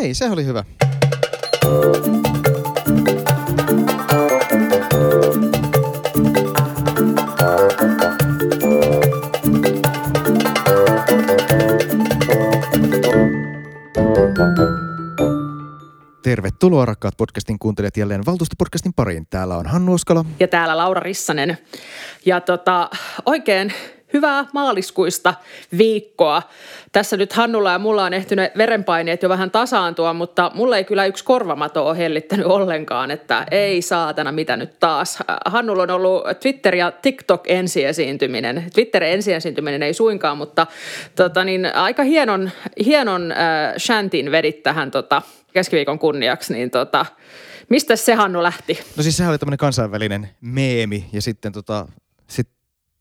Hei, se oli hyvä. Tervetuloa rakkaat podcastin kuuntelijat jälleen valtuustopodcastin pariin. Täällä on Hannu Oskala. Ja täällä Laura Rissanen. Ja tota, oikein hyvää maaliskuista viikkoa. Tässä nyt Hannulla ja mulla on ehtynyt verenpaineet jo vähän tasaantua, mutta mulla ei kyllä yksi korvamato ole hellittänyt ollenkaan, että ei saatana mitä nyt taas. Hannulla on ollut Twitter ja TikTok ensiesiintyminen. Twitter ensiesiintyminen ei suinkaan, mutta tota niin, aika hienon, hienon äh, shantin vedit tähän tota, keskiviikon kunniaksi, niin tota, mistä se Hannu lähti? No siis sehän oli tämmöinen kansainvälinen meemi ja sitten tota,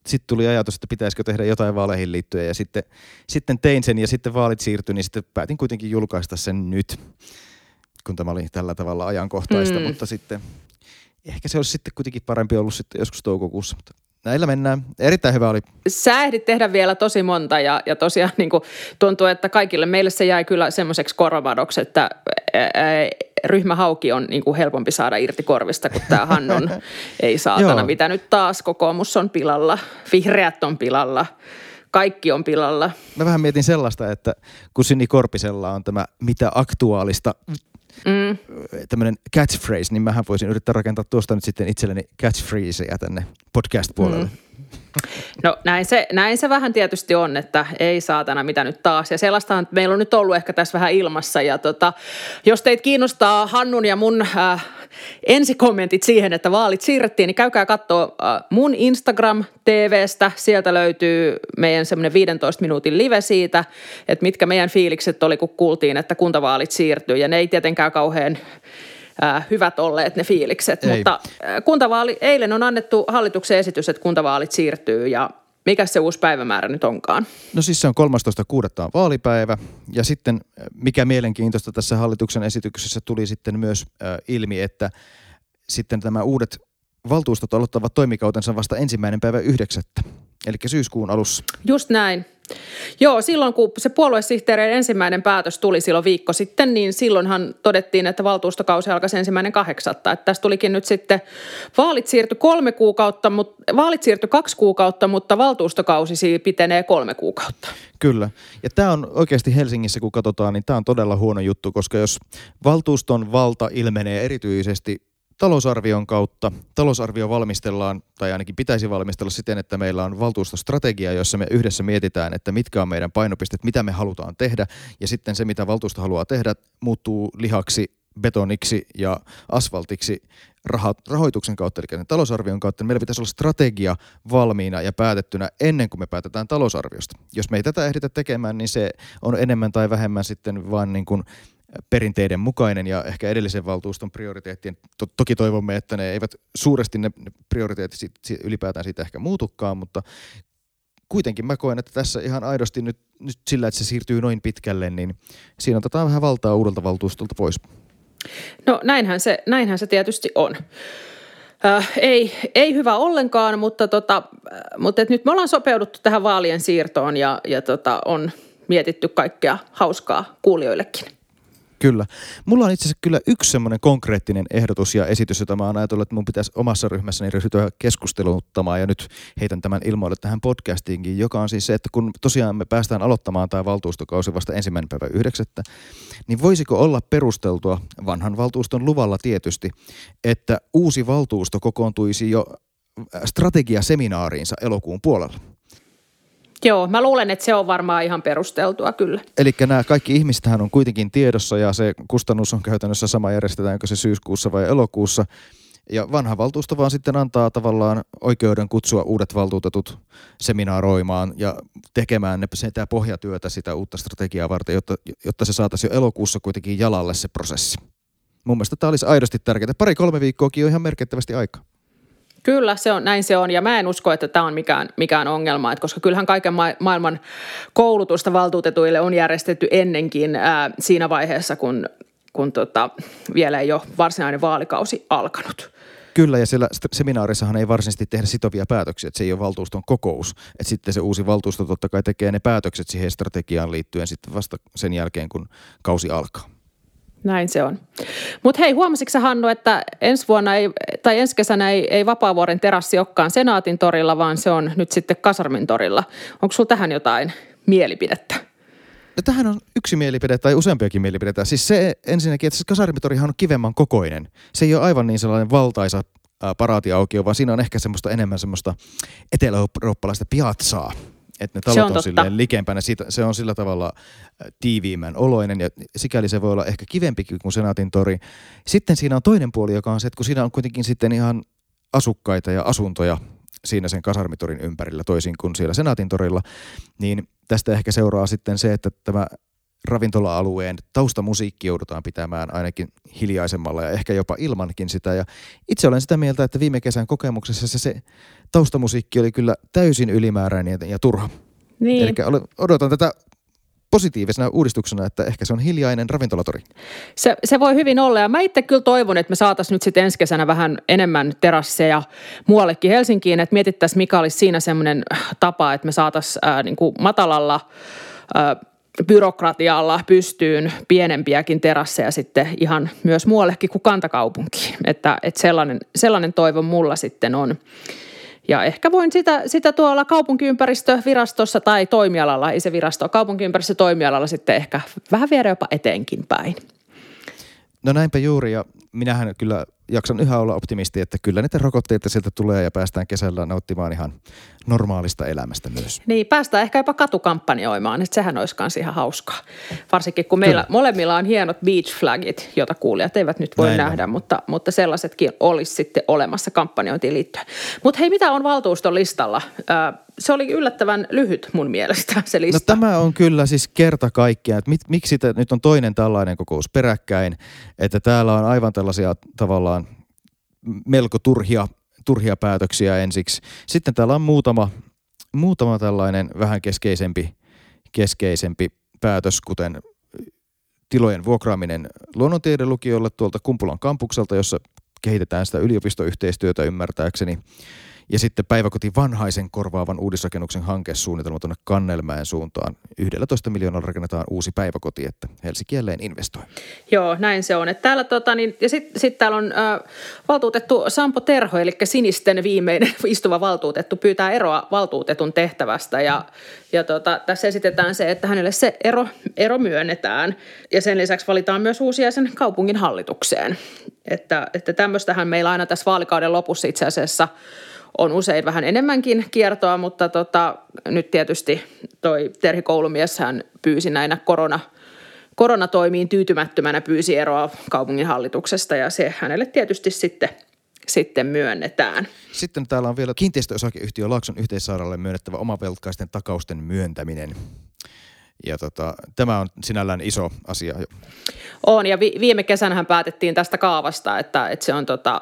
sit, sit tuli ajatus, että pitäisikö tehdä jotain vaaleihin liittyen ja sitten, sitten tein sen ja sitten vaalit siirtyi, niin sitten päätin kuitenkin julkaista sen nyt, kun tämä oli tällä tavalla ajankohtaista, mm. mutta sitten ehkä se olisi sitten kuitenkin parempi ollut sitten joskus toukokuussa, mutta näillä mennään. Erittäin hyvä oli. Sä ehdit tehdä vielä tosi monta ja, ja tosiaan niin kuin tuntuu, että kaikille meille se jäi kyllä semmoiseksi korvamadoksi, että ää, ryhmähauki on niin kuin helpompi saada irti korvista kuin tämä Hannun ei saatana, mitä nyt taas? Kokoomus on pilalla, vihreät on pilalla. Kaikki on pilalla. Mä vähän mietin sellaista, että kun Sini Korpisella on tämä mitä aktuaalista mm. tämmöinen catchphrase, niin mähän voisin yrittää rakentaa tuosta nyt sitten itselleni catchphraseja tänne podcast-puolelle. Mm. No näin se, näin se vähän tietysti on, että ei saatana mitä nyt taas. Ja sellaista meillä on nyt ollut ehkä tässä vähän ilmassa. Ja tota, jos teitä kiinnostaa Hannun ja mun äh, ensikommentit siihen, että vaalit siirrettiin, niin käykää katsoa äh, mun Instagram TVstä. Sieltä löytyy meidän semmoinen 15 minuutin live siitä, että mitkä meidän fiilikset oli, kun kuultiin, että kuntavaalit siirtyy. Ja ne ei tietenkään kauhean äh, hyvät olleet ne fiilikset. Ei. Mutta äh, kuntavaali, eilen on annettu hallituksen esitys, että kuntavaalit siirtyy ja mikä se uusi päivämäärä nyt onkaan? No siis se on 13.6. on vaalipäivä ja sitten mikä mielenkiintoista tässä hallituksen esityksessä tuli sitten myös äh, ilmi, että sitten tämä uudet valtuustot aloittavat toimikautensa vasta ensimmäinen päivä yhdeksättä, eli syyskuun alussa. Just näin. Joo, silloin kun se puoluesihteerien ensimmäinen päätös tuli silloin viikko sitten, niin silloinhan todettiin, että valtuustokausi alkaisi ensimmäinen kahdeksatta. Että tästä tulikin nyt sitten, vaalit siirtyi kolme kuukautta, mutta vaalit siirtyi kaksi kuukautta, mutta valtuustokausi pitenee kolme kuukautta. Kyllä. Ja tämä on oikeasti Helsingissä, kun katsotaan, niin tämä on todella huono juttu, koska jos valtuuston valta ilmenee erityisesti talousarvion kautta. Talousarvio valmistellaan, tai ainakin pitäisi valmistella siten, että meillä on valtuustostrategia, jossa me yhdessä mietitään, että mitkä on meidän painopisteet, mitä me halutaan tehdä, ja sitten se, mitä valtuusto haluaa tehdä, muuttuu lihaksi, betoniksi ja asfaltiksi rahoituksen kautta, eli talousarvion kautta. Meillä pitäisi olla strategia valmiina ja päätettynä ennen kuin me päätetään talousarviosta. Jos me ei tätä ehditä tekemään, niin se on enemmän tai vähemmän sitten vain niin kuin perinteiden mukainen ja ehkä edellisen valtuuston prioriteettien. To- toki toivomme, että ne eivät suuresti ne, prioriteetit sit, sit ylipäätään siitä ehkä muutukaan, mutta kuitenkin mä koen, että tässä ihan aidosti nyt, nyt sillä, että se siirtyy noin pitkälle, niin siinä otetaan vähän valtaa uudelta valtuustolta pois. No näinhän se, näinhän se tietysti on. Äh, ei, ei hyvä ollenkaan, mutta, tota, äh, mutta et nyt me ollaan sopeuduttu tähän vaalien siirtoon ja, ja tota, on mietitty kaikkea hauskaa kuulijoillekin. Kyllä. Mulla on itse asiassa kyllä yksi semmoinen konkreettinen ehdotus ja esitys, jota mä oon ajatellut, että mun pitäisi omassa ryhmässäni ryhtyä keskusteluttamaan ja nyt heitän tämän ilmoille tähän podcastiinkin, joka on siis se, että kun tosiaan me päästään aloittamaan tämä valtuustokausi vasta ensimmäinen päivä yhdeksättä, niin voisiko olla perusteltua vanhan valtuuston luvalla tietysti, että uusi valtuusto kokoontuisi jo strategiaseminaariinsa elokuun puolella. Joo, mä luulen, että se on varmaan ihan perusteltua kyllä. Eli nämä kaikki ihmistähän on kuitenkin tiedossa ja se kustannus on käytännössä sama järjestetäänkö se syyskuussa vai elokuussa. Ja vanha valtuusto vaan sitten antaa tavallaan oikeuden kutsua uudet valtuutetut seminaaroimaan ja tekemään ne, sitä pohjatyötä sitä uutta strategiaa varten, jotta, jotta se saataisiin jo elokuussa kuitenkin jalalle se prosessi. Mun mielestä tämä olisi aidosti tärkeää. Pari-kolme viikkoakin on ihan merkittävästi aikaa. Kyllä, se on, näin se on. Ja mä en usko, että tämä on mikään, mikään ongelma, että koska kyllähän kaiken ma- maailman koulutusta valtuutetuille on järjestetty ennenkin ää, siinä vaiheessa, kun, kun tota, vielä ei ole varsinainen vaalikausi alkanut. Kyllä, ja siellä seminaarissahan ei varsinaisesti tehdä sitovia päätöksiä, että se ei ole valtuuston kokous. Että sitten se uusi valtuusto totta kai tekee ne päätökset siihen strategiaan liittyen sitten vasta sen jälkeen, kun kausi alkaa. Näin se on. Mutta hei, huomasitko sä Hannu, että ensi vuonna ei, tai ensi kesänä ei, ei Vapaavuoren terassi olekaan Senaatin torilla, vaan se on nyt sitten Kasarmin torilla. Onko sulla tähän jotain mielipidettä? No tähän on yksi mielipide tai useampiakin mielipiteitä. Siis se ensinnäkin, että Kasarmitorihan on kivemman kokoinen. Se ei ole aivan niin sellainen valtaisa paraatiaukio, vaan siinä on ehkä semmoista enemmän semmoista etelä-eurooppalaista piazzaa että ne talot on, on silleen likempänä. Se on sillä tavalla tiiviimmän oloinen ja sikäli se voi olla ehkä kivempikin kuin Senaatin tori. Sitten siinä on toinen puoli, joka on se, että kun siinä on kuitenkin sitten ihan asukkaita ja asuntoja siinä sen kasarmitorin ympärillä toisin kuin siellä Senaatin torilla, niin tästä ehkä seuraa sitten se, että tämä ravintola-alueen taustamusiikki joudutaan pitämään ainakin hiljaisemmalla ja ehkä jopa ilmankin sitä. Ja itse olen sitä mieltä, että viime kesän kokemuksessa se, se taustamusiikki oli kyllä täysin ylimääräinen ja, ja turha. Niin. Eli odotan tätä positiivisena uudistuksena, että ehkä se on hiljainen ravintolatori. Se, se voi hyvin olla ja mä itse kyllä toivon, että me saataisiin nyt sitten ensi kesänä vähän enemmän terasseja muuallekin Helsinkiin, että mietittäisiin mikä olisi siinä semmoinen tapa, että me saataisiin äh, niin kuin matalalla äh, byrokratialla pystyyn pienempiäkin terasseja sitten ihan myös muuallekin kuin kantakaupunkiin. Että, että sellainen, sellainen toivo mulla sitten on. Ja ehkä voin sitä, sitä tuolla kaupunkiympäristövirastossa tai toimialalla, ei se virasto, kaupunkiympäristötoimialalla sitten ehkä vähän viedä jopa eteenkin päin. No näinpä juuri ja minähän kyllä jaksan yhä olla optimisti, että kyllä niitä rokotteita sieltä tulee ja päästään kesällä nauttimaan ihan normaalista elämästä myös. Niin, päästään ehkä jopa katukampanjoimaan, että sehän olisi myös ihan hauskaa. Varsinkin kun meillä kyllä. molemmilla on hienot beach flagit, joita kuulijat eivät nyt voi Näin nähdä, on. mutta, mutta sellaisetkin olisi sitten olemassa kampanjointiin liittyen. Mutta hei, mitä on valtuuston listalla? se oli yllättävän lyhyt mun mielestä se lista. No tämä on kyllä siis kerta kaikkiaan, että mit, miksi te, nyt on toinen tällainen kokous peräkkäin, että täällä on aivan tällaisia tavallaan melko turhia, turhia päätöksiä ensiksi. Sitten täällä on muutama, muutama tällainen vähän keskeisempi, keskeisempi päätös, kuten tilojen vuokraaminen luonnontiedelukiolle tuolta Kumpulan kampukselta, jossa kehitetään sitä yliopistoyhteistyötä ymmärtääkseni. Ja sitten päiväkoti Vanhaisen korvaavan uudisrakennuksen hankesuunnitelma tuonne Kannelmäen suuntaan. 11 miljoonalla rakennetaan uusi päiväkoti, että Helsinki jälleen investoi. Joo, näin se on. Että täällä, tota, niin, ja sitten sit täällä on äh, valtuutettu Sampo Terho, eli sinisten viimeinen istuva valtuutettu, pyytää eroa valtuutetun tehtävästä. Ja, ja tota, tässä esitetään se, että hänelle se ero, ero myönnetään. Ja sen lisäksi valitaan myös uusia sen kaupungin hallitukseen. Että, että tämmöistähän meillä aina tässä vaalikauden lopussa itse asiassa – on usein vähän enemmänkin kiertoa, mutta tota, nyt tietysti toi Terhi Koulumies hän pyysi näinä korona, koronatoimiin tyytymättömänä pyysi eroa kaupunginhallituksesta ja se hänelle tietysti sitten sitten myönnetään. Sitten täällä on vielä kiinteistöosakeyhtiö Laakson yhteissairaalalle myönnettävä omavelkaisten takausten myöntäminen. Ja tota, tämä on sinällään iso asia. On, ja vi- viime kesänä päätettiin tästä kaavasta, että, että se on tota,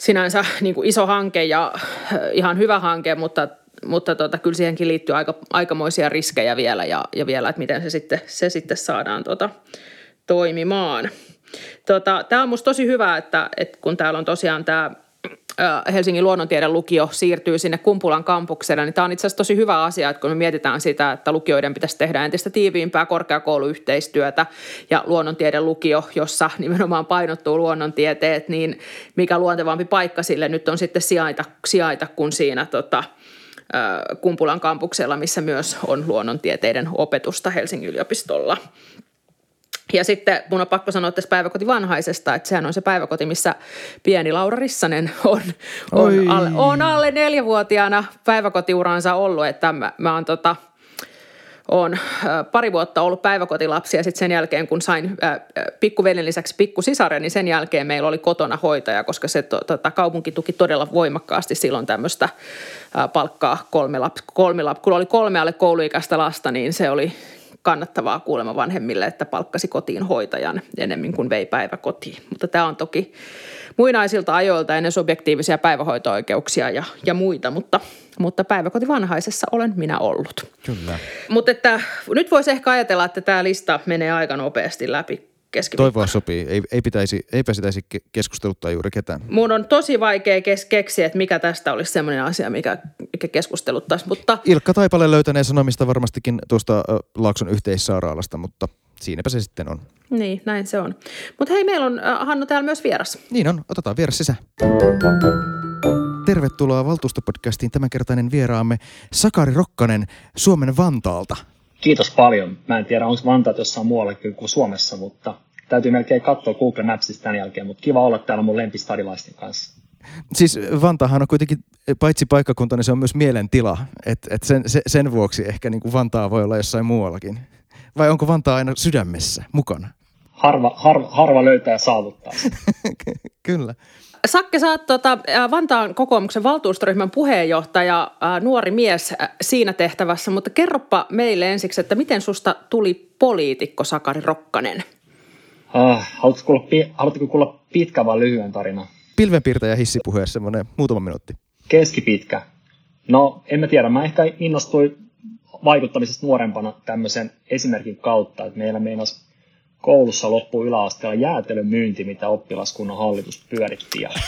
sinänsä niin kuin iso hanke ja äh, ihan hyvä hanke, mutta, mutta tota, kyllä siihenkin liittyy aika, aikamoisia riskejä vielä ja, ja vielä, että miten se sitten, se sitten saadaan tota, toimimaan. Tota, tämä on minusta tosi hyvä, että, että kun täällä on tosiaan tämä Helsingin luonnontieteen lukio siirtyy sinne Kumpulan kampukselle, niin tämä on itse asiassa tosi hyvä asia, että kun me mietitään sitä, että lukioiden pitäisi tehdä entistä tiiviimpää korkeakouluyhteistyötä ja luonnontieteen lukio, jossa nimenomaan painottuu luonnontieteet, niin mikä luontevampi paikka sille nyt on sitten sijaita, sijaita kuin siinä tota, Kumpulan kampuksella, missä myös on luonnontieteiden opetusta Helsingin yliopistolla. Ja sitten mun on pakko sanoa tässä päiväkoti vanhaisesta, että sehän on se päiväkoti, missä pieni Laura Rissanen on, on, alle, on alle neljävuotiaana päiväkotiuransa ollut, että mä, mä oon tota, on pari vuotta ollut päiväkotilapsi ja sitten sen jälkeen, kun sain pikkuvelin lisäksi pikkusisaren, niin sen jälkeen meillä oli kotona hoitaja, koska se to, tota, kaupunki tuki todella voimakkaasti silloin tämmöistä palkkaa kolme lap, kolme lap, kun oli kolme alle kouluikäistä lasta, niin se oli kannattavaa kuulemma vanhemmille, että palkkasi kotiin hoitajan enemmän kuin vei päivä kotiin. Mutta tämä on toki muinaisilta ajoilta ennen subjektiivisia päivähoito-oikeuksia ja, ja muita, mutta, mutta päiväkoti vanhaisessa olen minä ollut. Kyllä. Mutta että nyt voisi ehkä ajatella, että tämä lista menee aika nopeasti läpi keskiviikko. Toivoa sopii. Ei, ei, pitäisi, ei pitäisi keskusteluttaa juuri ketään. Mun on tosi vaikea kes- keksiä, että mikä tästä olisi sellainen asia, mikä, mikä keskusteluttaisi. Mutta... Ilkka Taipale löytänee sanomista varmastikin tuosta Laakson yhteissairaalasta, mutta siinäpä se sitten on. Niin, näin se on. Mutta hei, meillä on Hannu täällä myös vieras. Niin on, otetaan vieras sisään. Tervetuloa valtuustopodcastiin tämänkertainen vieraamme Sakari Rokkanen Suomen Vantaalta. Kiitos paljon. Mä en tiedä, onko Vantaat jossain muualla kuin Suomessa, mutta täytyy melkein katsoa Google Mapsista tämän jälkeen, mutta kiva olla täällä mun lempistadilaisten kanssa. Siis Vantaahan on kuitenkin paitsi paikkakunta, niin se on myös mielentila. Et, et sen, se, sen vuoksi ehkä niin kuin Vantaa voi olla jossain muuallakin. Vai onko Vantaa aina sydämessä mukana? Harva, harva, harva löytää ja saavuttaa. Kyllä. Sakke, sä oot tota, Vantaan kokoomuksen valtuustoryhmän puheenjohtaja, nuori mies siinä tehtävässä, mutta kerropa meille ensiksi, että miten susta tuli poliitikko Sakari Rokkanen? Uh, haluatko, kuulla, haluatko kuulla pitkä vai lyhyen tarina? Pilvenpiirtäjä hissipuheessa semmoinen muutama minuutti. Keskipitkä. No, en mä tiedä. Mä ehkä innostuin vaikuttamisesta nuorempana tämmöisen esimerkin kautta, että meillä meinas koulussa loppu yläasteella jäätelön myynti, mitä oppilaskunnan hallitus pyöritti. Ja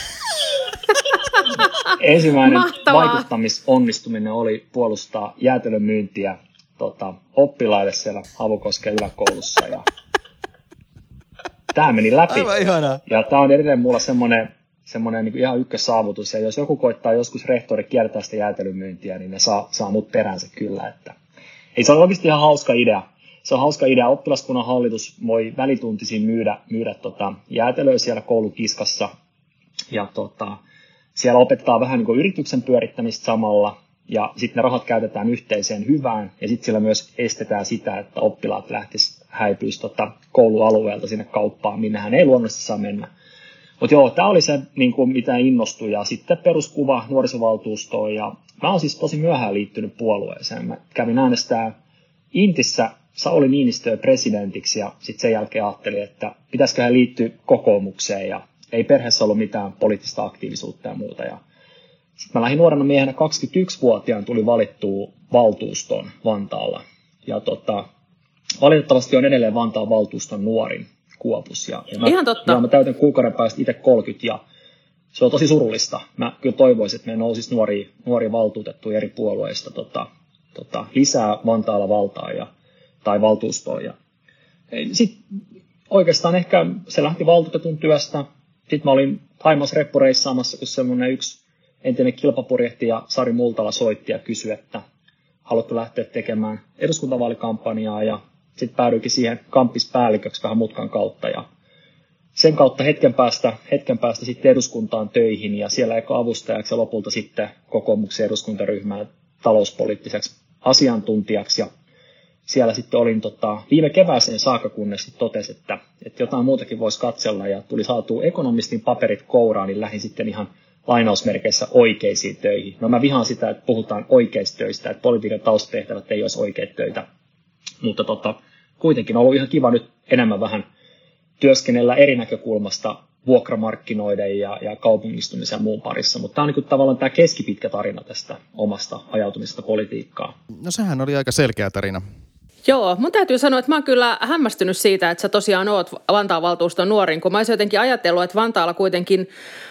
ensimmäinen Mahtavaa. vaikuttamisonnistuminen oli puolustaa jäätelön myyntiä tota, oppilaille siellä Havukosken yläkoulussa. Ja tämä meni läpi. Aivan Ja tämä on edelleen mulla semmoinen semmoinen niin ihan ykkössaavutus. Ja jos joku koittaa joskus rehtori kiertää sitä jäätelymyyntiä, niin ne saa, saa mut peränsä kyllä. Että. Ei, se on oikeasti ihan hauska idea se on hauska idea. Oppilaskunnan hallitus voi välituntisin myydä, myydä tota jäätelöä siellä koulukiskassa. Ja tota, siellä opetetaan vähän niin kuin yrityksen pyörittämistä samalla. Ja sitten ne rahat käytetään yhteiseen hyvään. Ja sitten siellä myös estetään sitä, että oppilaat lähtisivät häipyisi tota koulualueelta sinne kauppaan, minne hän ei luonnollisesti saa mennä. Mutta joo, tämä oli se, niin kuin, mitä innostui. Ja sitten peruskuva nuorisovaltuustoon. Ja mä oon siis tosi myöhään liittynyt puolueeseen. Mä kävin äänestää Intissä Sauli Niinistöä presidentiksi ja sitten sen jälkeen ajattelin, että pitäisikö hän liittyä kokoomukseen ja ei perheessä ollut mitään poliittista aktiivisuutta ja muuta. Ja sitten mä lähdin nuorena miehenä 21-vuotiaan tuli valittua valtuuston Vantaalla. Ja tota, valitettavasti on edelleen Vantaan valtuuston nuorin kuopus. Ja, ja mä, Ihan totta. Ja mä täytän kuukauden päästä itse 30 ja se on tosi surullista. Mä kyllä toivoisin, että me nousisi nuoria, nuoria valtuutettuja eri puolueista tota, tota, lisää Vantaalla valtaa ja tai valtuustoon. Ja sitten oikeastaan ehkä se lähti valtuutetun työstä. Sitten mä olin Haimas reppureissaamassa, kun semmoinen yksi entinen kilpapurjehti ja Sari Multala soitti ja kysyi, että haluatko lähteä tekemään eduskuntavaalikampanjaa ja sitten päädyikin siihen kamppispäälliköksi vähän mutkan kautta ja sen kautta hetken päästä, hetken päästä sitten eduskuntaan töihin ja siellä eka avustajaksi ja lopulta sitten kokoomuksen eduskuntaryhmään talouspoliittiseksi asiantuntijaksi ja siellä sitten olin tota, viime kevääseen saakka, kunnes sitten totesi, että, että jotain muutakin voisi katsella ja tuli saatu ekonomistin paperit kouraan, niin lähdin sitten ihan lainausmerkeissä oikeisiin töihin. No mä vihaan sitä, että puhutaan oikeista töistä, että politiikan taustatehtävät ei olisi oikeita töitä, mutta tota, kuitenkin on ollut ihan kiva nyt enemmän vähän työskennellä eri näkökulmasta vuokramarkkinoiden ja, ja kaupungistumisen ja muun parissa. Mutta tämä on niin tavallaan tämä keskipitkä tarina tästä omasta ajautumisesta politiikkaan. No sehän oli aika selkeä tarina. Joo, mun täytyy sanoa, että mä oon kyllä hämmästynyt siitä, että sä tosiaan oot Vantaan valtuuston nuorin, kun mä olisin jotenkin ajatellut, että Vantaalla kuitenkin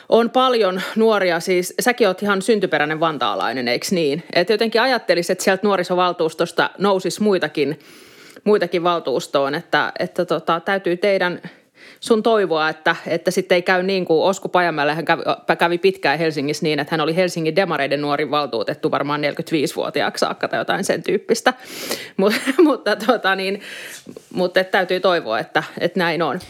on paljon nuoria, siis säkin oot ihan syntyperäinen vantaalainen, eikö niin? Että jotenkin ajattelisit, että sieltä nuorisovaltuustosta nousisi muitakin, muitakin valtuustoon, että, että tota, täytyy teidän sun toivoa, että, että sitten ei käy niin kuin Osku Pajamäelle, hän kävi, kävi pitkään Helsingissä niin, että hän oli Helsingin demareiden nuorin valtuutettu varmaan 45-vuotiaaksi saakka tai jotain sen tyyppistä. Mut, mutta tota niin, mutta täytyy toivoa, että, että näin on.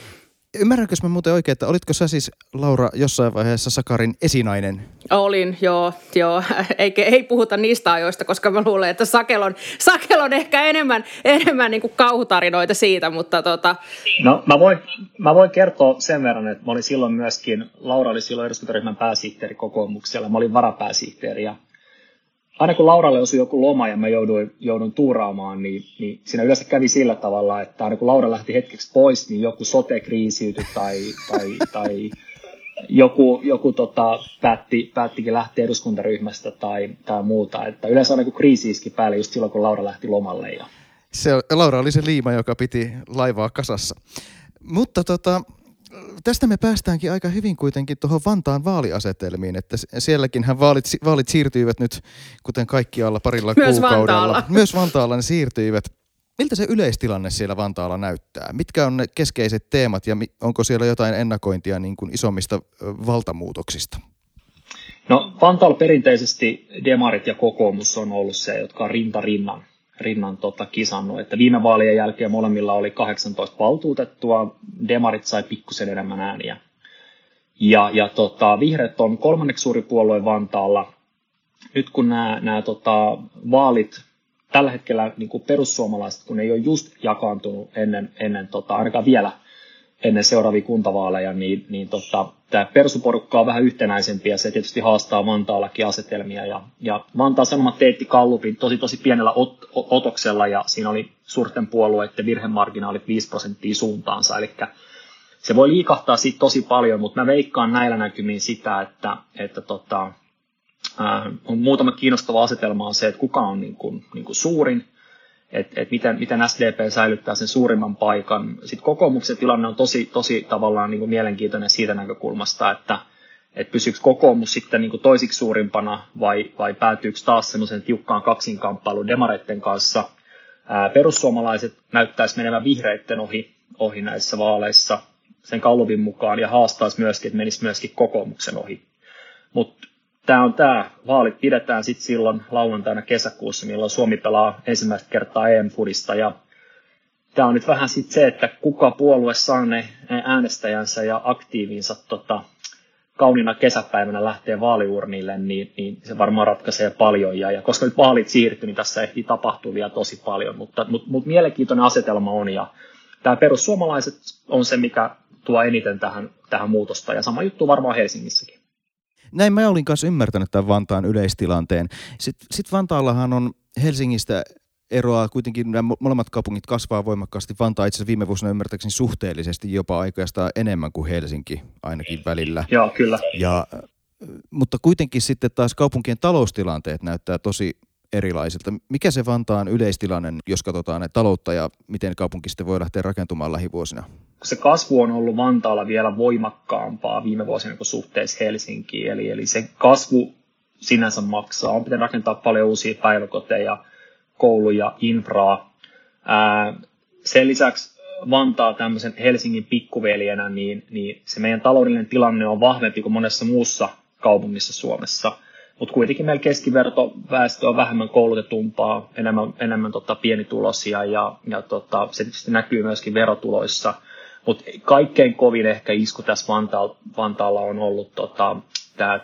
Ymmärränkö mä muuten oikein, että olitko sä siis, Laura, jossain vaiheessa Sakarin esinainen? Olin, joo, joo. Ei, ei puhuta niistä ajoista, koska mä luulen, että Sakel on, Sakel on ehkä enemmän, enemmän niin kuin kauhutarinoita siitä, mutta tota... No mä voin, mä voin kertoa sen verran, että mä olin silloin myöskin, Laura oli silloin eduskuntaryhmän pääsihteeri kokoomuksella, mä olin varapääsihteeri ja aina kun Lauralle osui joku loma ja mä jouduin, joudun tuuraamaan, niin, niin siinä yleensä kävi sillä tavalla, että aina kun Laura lähti hetkeksi pois, niin joku sote kriisiytyi tai, tai, tai joku, joku tota, päätti, päättikin lähteä eduskuntaryhmästä tai, tai muuta. Että yleensä aina kun kriisi iski päälle just silloin, kun Laura lähti lomalle. Ja... Se, Laura oli se liima, joka piti laivaa kasassa. Mutta tota, tästä me päästäänkin aika hyvin kuitenkin tuohon Vantaan vaaliasetelmiin, että sielläkin vaalit, vaalit siirtyivät nyt, kuten kaikkialla parilla Myös kuukaudella. Vantaalla. Myös Vantaalla ne siirtyivät. Miltä se yleistilanne siellä Vantaalla näyttää? Mitkä on ne keskeiset teemat ja onko siellä jotain ennakointia niin kuin isommista valtamuutoksista? No Vantaalla perinteisesti demarit ja kokoomus on ollut se, jotka on rinta rinnan, rinnan tota, kisannut. Että viime vaalien jälkeen molemmilla oli 18 valtuutettua, demarit sai pikkusen enemmän ääniä. Ja, ja tota, vihreät on kolmanneksi suuri puolue Vantaalla. Nyt kun nämä, tota, vaalit tällä hetkellä niin kuin perussuomalaiset, kun ei ole just jakaantunut ennen, ennen tota, ainakaan vielä ennen seuraavia kuntavaaleja, niin, niin tota, tämä persuporukka on vähän yhtenäisempi ja se tietysti haastaa Vantaallakin asetelmia. Ja, ja Vantaan Sanomat teetti Kallupin tosi tosi pienellä ot, otoksella ja siinä oli suurten puolueiden virhemarginaalit 5 prosenttia suuntaansa. Eli se voi liikahtaa siitä tosi paljon, mutta mä veikkaan näillä näkymin sitä, että, että tota, äh, on muutama kiinnostava asetelma on se, että kuka on niin kuin, niin kuin suurin, että et miten, miten SDP säilyttää sen suurimman paikan. Sitten kokoomuksen tilanne on tosi, tosi tavallaan niin kuin mielenkiintoinen siitä näkökulmasta, että et pysyykö kokoomus sitten niin kuin toisiksi suurimpana vai, vai päätyykö taas semmoisen tiukkaan kaksinkamppailun demareiden kanssa. Ää, perussuomalaiset näyttäisi menevän vihreiden ohi, ohi näissä vaaleissa sen Kalluvin mukaan ja haastaisi myöskin, että menisi myöskin kokoomuksen ohi. Mutta tämä on tämä. Vaalit pidetään sitten silloin lauantaina kesäkuussa, milloin Suomi pelaa ensimmäistä kertaa EM-fudista. Ja tämä on nyt vähän sitten se, että kuka puolue saa ne äänestäjänsä ja aktiivinsa tota, kauniina kesäpäivänä lähtee vaaliurnille, niin, niin se varmaan ratkaisee paljon. Ja, ja koska nyt vaalit siirtyy, niin tässä ehtii tapahtua vielä tosi paljon. Mutta, mutta, mutta mielenkiintoinen asetelma on. Ja tämä perussuomalaiset on se, mikä tuo eniten tähän, tähän muutosta. Ja sama juttu varmaan Helsingissäkin. Näin mä olin kanssa ymmärtänyt tämän Vantaan yleistilanteen. Sitten sit Vantaallahan on Helsingistä eroaa kuitenkin, nämä molemmat kaupungit kasvaa voimakkaasti. Vantaa itse asiassa viime vuosina ymmärtääkseni suhteellisesti jopa aikaista enemmän kuin Helsinki ainakin välillä. Joo, kyllä. Ja, mutta kuitenkin sitten taas kaupunkien taloustilanteet näyttää tosi erilaisilta. Mikä se Vantaan yleistilanne, jos katsotaan taloutta ja miten kaupunki sitten voi lähteä rakentumaan lähivuosina? Se kasvu on ollut Vantaalla vielä voimakkaampaa viime vuosina kuin suhteessa Helsinkiin. Eli, eli se kasvu sinänsä maksaa. On pitänyt rakentaa paljon uusia päiväkoteja, kouluja, infraa. Ää, sen lisäksi Vantaa tämmöisen Helsingin pikkuveljenä, niin, niin se meidän taloudellinen tilanne on vahvempi kuin monessa muussa kaupungissa Suomessa – mutta kuitenkin meillä keskivertoväestö on vähemmän koulutetumpaa, enemmän, enemmän tota pienitulosia ja, ja tota, se tietysti näkyy myöskin verotuloissa. Mutta kaikkein kovin ehkä isku tässä Vantaalla, Vantaalla on ollut tota,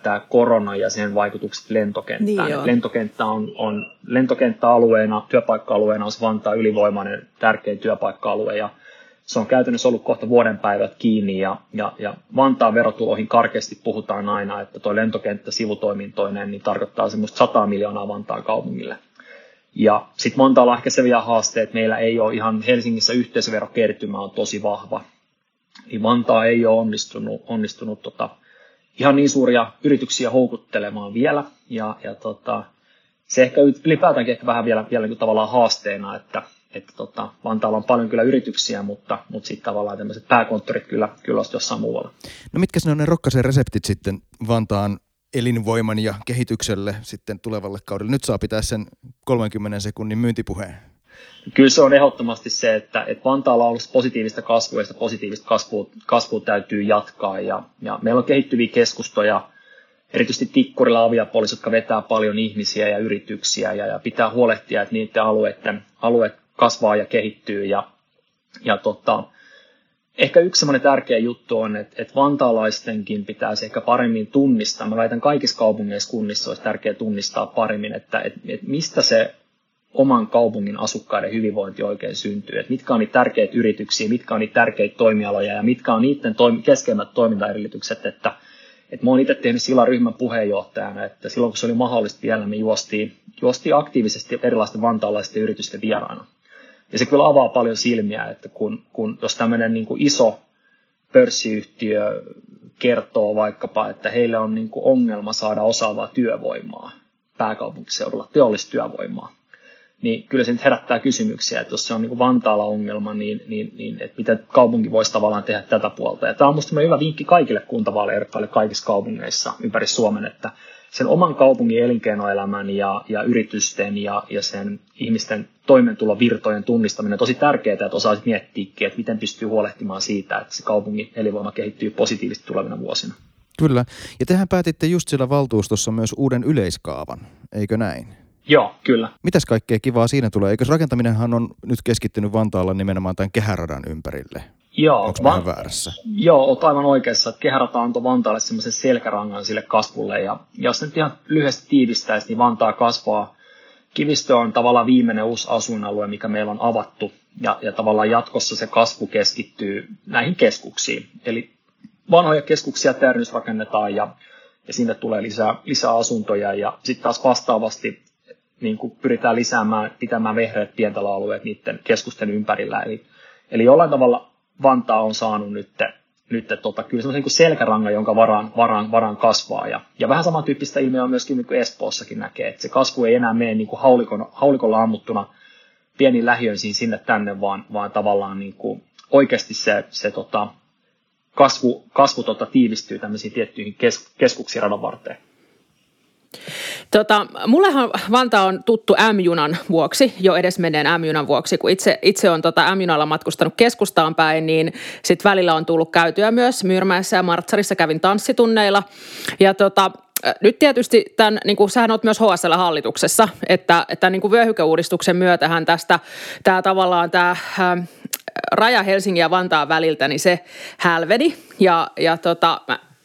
tämä korona ja sen vaikutukset lentokenttään. Niin Lentokenttä on, on lentokenttäalueena, työpaikka-alueena on se Vantaa ylivoimainen tärkein työpaikka-alue ja se on käytännössä ollut kohta vuoden päivät kiinni ja, ja, ja Vantaan verotuloihin karkeasti puhutaan aina, että tuo lentokenttä sivutoimintoinen niin tarkoittaa semmoista 100 miljoonaa Vantaan kaupungille. Ja sitten Vantaalla ehkä se vielä haaste, että meillä ei ole ihan Helsingissä yhteisöverokertymä on tosi vahva. Niin Vantaa ei ole onnistunut, onnistunut tota, ihan niin suuria yrityksiä houkuttelemaan vielä. Ja, ja tota, se ehkä ylipäätäänkin ehkä vähän vielä, vielä niin tavallaan haasteena, että että tota, Vantaalla on paljon kyllä yrityksiä, mutta, mutta sitten tavallaan tämmöiset pääkonttorit kyllä, kyllä olisi jossain muualla. No mitkä ne on ne Rokkasen reseptit sitten Vantaan elinvoiman ja kehitykselle sitten tulevalle kaudelle? Nyt saa pitää sen 30 sekunnin myyntipuheen. Kyllä se on ehdottomasti se, että, että Vantaalla on ollut positiivista kasvua ja sitä positiivista kasvua, kasvua täytyy jatkaa. Ja, ja meillä on kehittyviä keskustoja, erityisesti Tikkurilla aviapoliisit, jotka vetää paljon ihmisiä ja yrityksiä ja, ja pitää huolehtia, että niiden alueiden, alueet kasvaa ja kehittyy. Ja, ja tota, ehkä yksi semmoinen tärkeä juttu on, että, että vantaalaistenkin pitäisi ehkä paremmin tunnistaa. Mä väitän kaikissa kaupungeissa kunnissa olisi tärkeää tunnistaa paremmin, että, että, että mistä se oman kaupungin asukkaiden hyvinvointi oikein syntyy. Että mitkä on niitä tärkeitä yrityksiä, mitkä on niitä tärkeitä toimialoja ja mitkä on niiden toimi- keskeimmät toimintaedellytykset. Että, että mä oon itse tehnyt sillä ryhmän puheenjohtajana, että silloin kun se oli mahdollista vielä, me juostiin, juostiin aktiivisesti erilaisten vantaalaisten yritysten vieraana. Ja se kyllä avaa paljon silmiä, että kun, kun jos tämmöinen niin kuin iso pörssiyhtiö kertoo vaikkapa, että heille on niin kuin ongelma saada osaavaa työvoimaa pääkaupunkiseudulla, teollistyövoimaa, niin kyllä se nyt herättää kysymyksiä, että jos se on niin kuin Vantaalla ongelma, niin, niin, niin että miten kaupunki voisi tavallaan tehdä tätä puolta. Ja tämä on minusta hyvä vinkki kaikille kuntavaaleehdokkaille kaikissa kaupungeissa ympäri Suomen, että sen oman kaupungin elinkeinoelämän ja, ja yritysten ja, ja sen ihmisten toimeentulovirtojen tunnistaminen on tosi tärkeää, että osaisit miettiäkin, että miten pystyy huolehtimaan siitä, että se kaupungin elinvoima kehittyy positiivisesti tulevina vuosina. Kyllä. Ja tehän päätitte just siellä valtuustossa myös uuden yleiskaavan, eikö näin? Joo, kyllä. Mitäs kaikkea kivaa siinä tulee? Eikö rakentaminenhan on nyt keskittynyt Vantaalla nimenomaan tämän kehäradan ympärille? Joo, Onko van... väärässä? Joo, olet aivan oikeassa, että kehärata antoi Vantaalle semmoisen selkärangan sille kasvulle. Ja jos nyt ihan lyhyesti tiivistäisi, niin Vantaa kasvaa. Kivistö on tavallaan viimeinen uusi asuinalue, mikä meillä on avattu. Ja, ja tavallaan jatkossa se kasvu keskittyy näihin keskuksiin. Eli vanhoja keskuksia täydennysrakennetaan ja, ja sinne tulee lisää, lisää asuntoja. Ja sitten taas vastaavasti niin kuin pyritään lisäämään, pitämään vehreät pientala-alueet niiden keskusten ympärillä. Eli, eli jollain tavalla Vantaa on saanut nyt, nyt tota, kyllä semmoisen niin selkäranga, jonka varaan, varaan, varaan kasvaa. Ja, ja vähän samantyyppistä ilmiöä myöskin niin kuin Espoossakin näkee, että se kasvu ei enää mene niin kuin haulikon, haulikolla ammuttuna pieni lähiöisiin sinne tänne, vaan, vaan tavallaan niin kuin oikeasti se, se tota, kasvu, kasvu tota, tiivistyy tämmöisiin tiettyihin kes, keskuksiin radan varteen. Tota, mullehan Vantaa on tuttu M-junan vuoksi, jo edes meneen M-junan vuoksi. Kun itse, itse on tota M-junalla matkustanut keskustaan päin, niin sitten välillä on tullut käytyä myös Myyrmäessä ja Martsarissa kävin tanssitunneilla. Ja tota, nyt tietysti tämän, niin kuin sähän olet myös HSL-hallituksessa, että, että niin kuin vyöhykeuudistuksen myötähän tästä tämä tavallaan tämä ähm, raja Helsingin ja Vantaan väliltä, niin se hälveni. Ja, ja tota,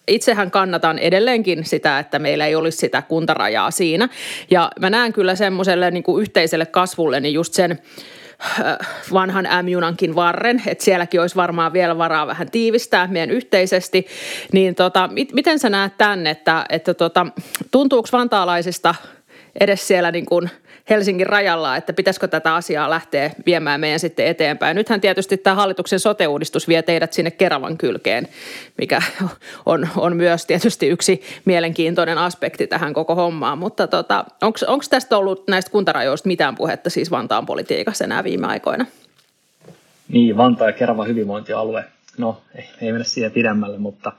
itsehän kannatan edelleenkin sitä, että meillä ei olisi sitä kuntarajaa siinä. Ja mä näen kyllä semmoiselle niin kuin yhteiselle kasvulle niin just sen äh, vanhan M-junankin varren, että sielläkin olisi varmaan vielä varaa vähän tiivistää meidän yhteisesti. Niin tota, mit, miten sä näet tämän, että, että tota, tuntuuko vantaalaisista edes siellä niin kuin – Helsingin rajalla, että pitäisikö tätä asiaa lähteä viemään meidän sitten eteenpäin. Nythän tietysti tämä hallituksen sote-uudistus vie teidät sinne Keravan kylkeen, mikä on, on myös tietysti yksi mielenkiintoinen aspekti tähän koko hommaan. Mutta tota, onko tästä ollut näistä kuntarajoista mitään puhetta siis Vantaan politiikassa enää viime aikoina? Niin, Vantaa ja Kerava hyvinvointialue. No, ei, ei mennä siihen pidemmälle, mutta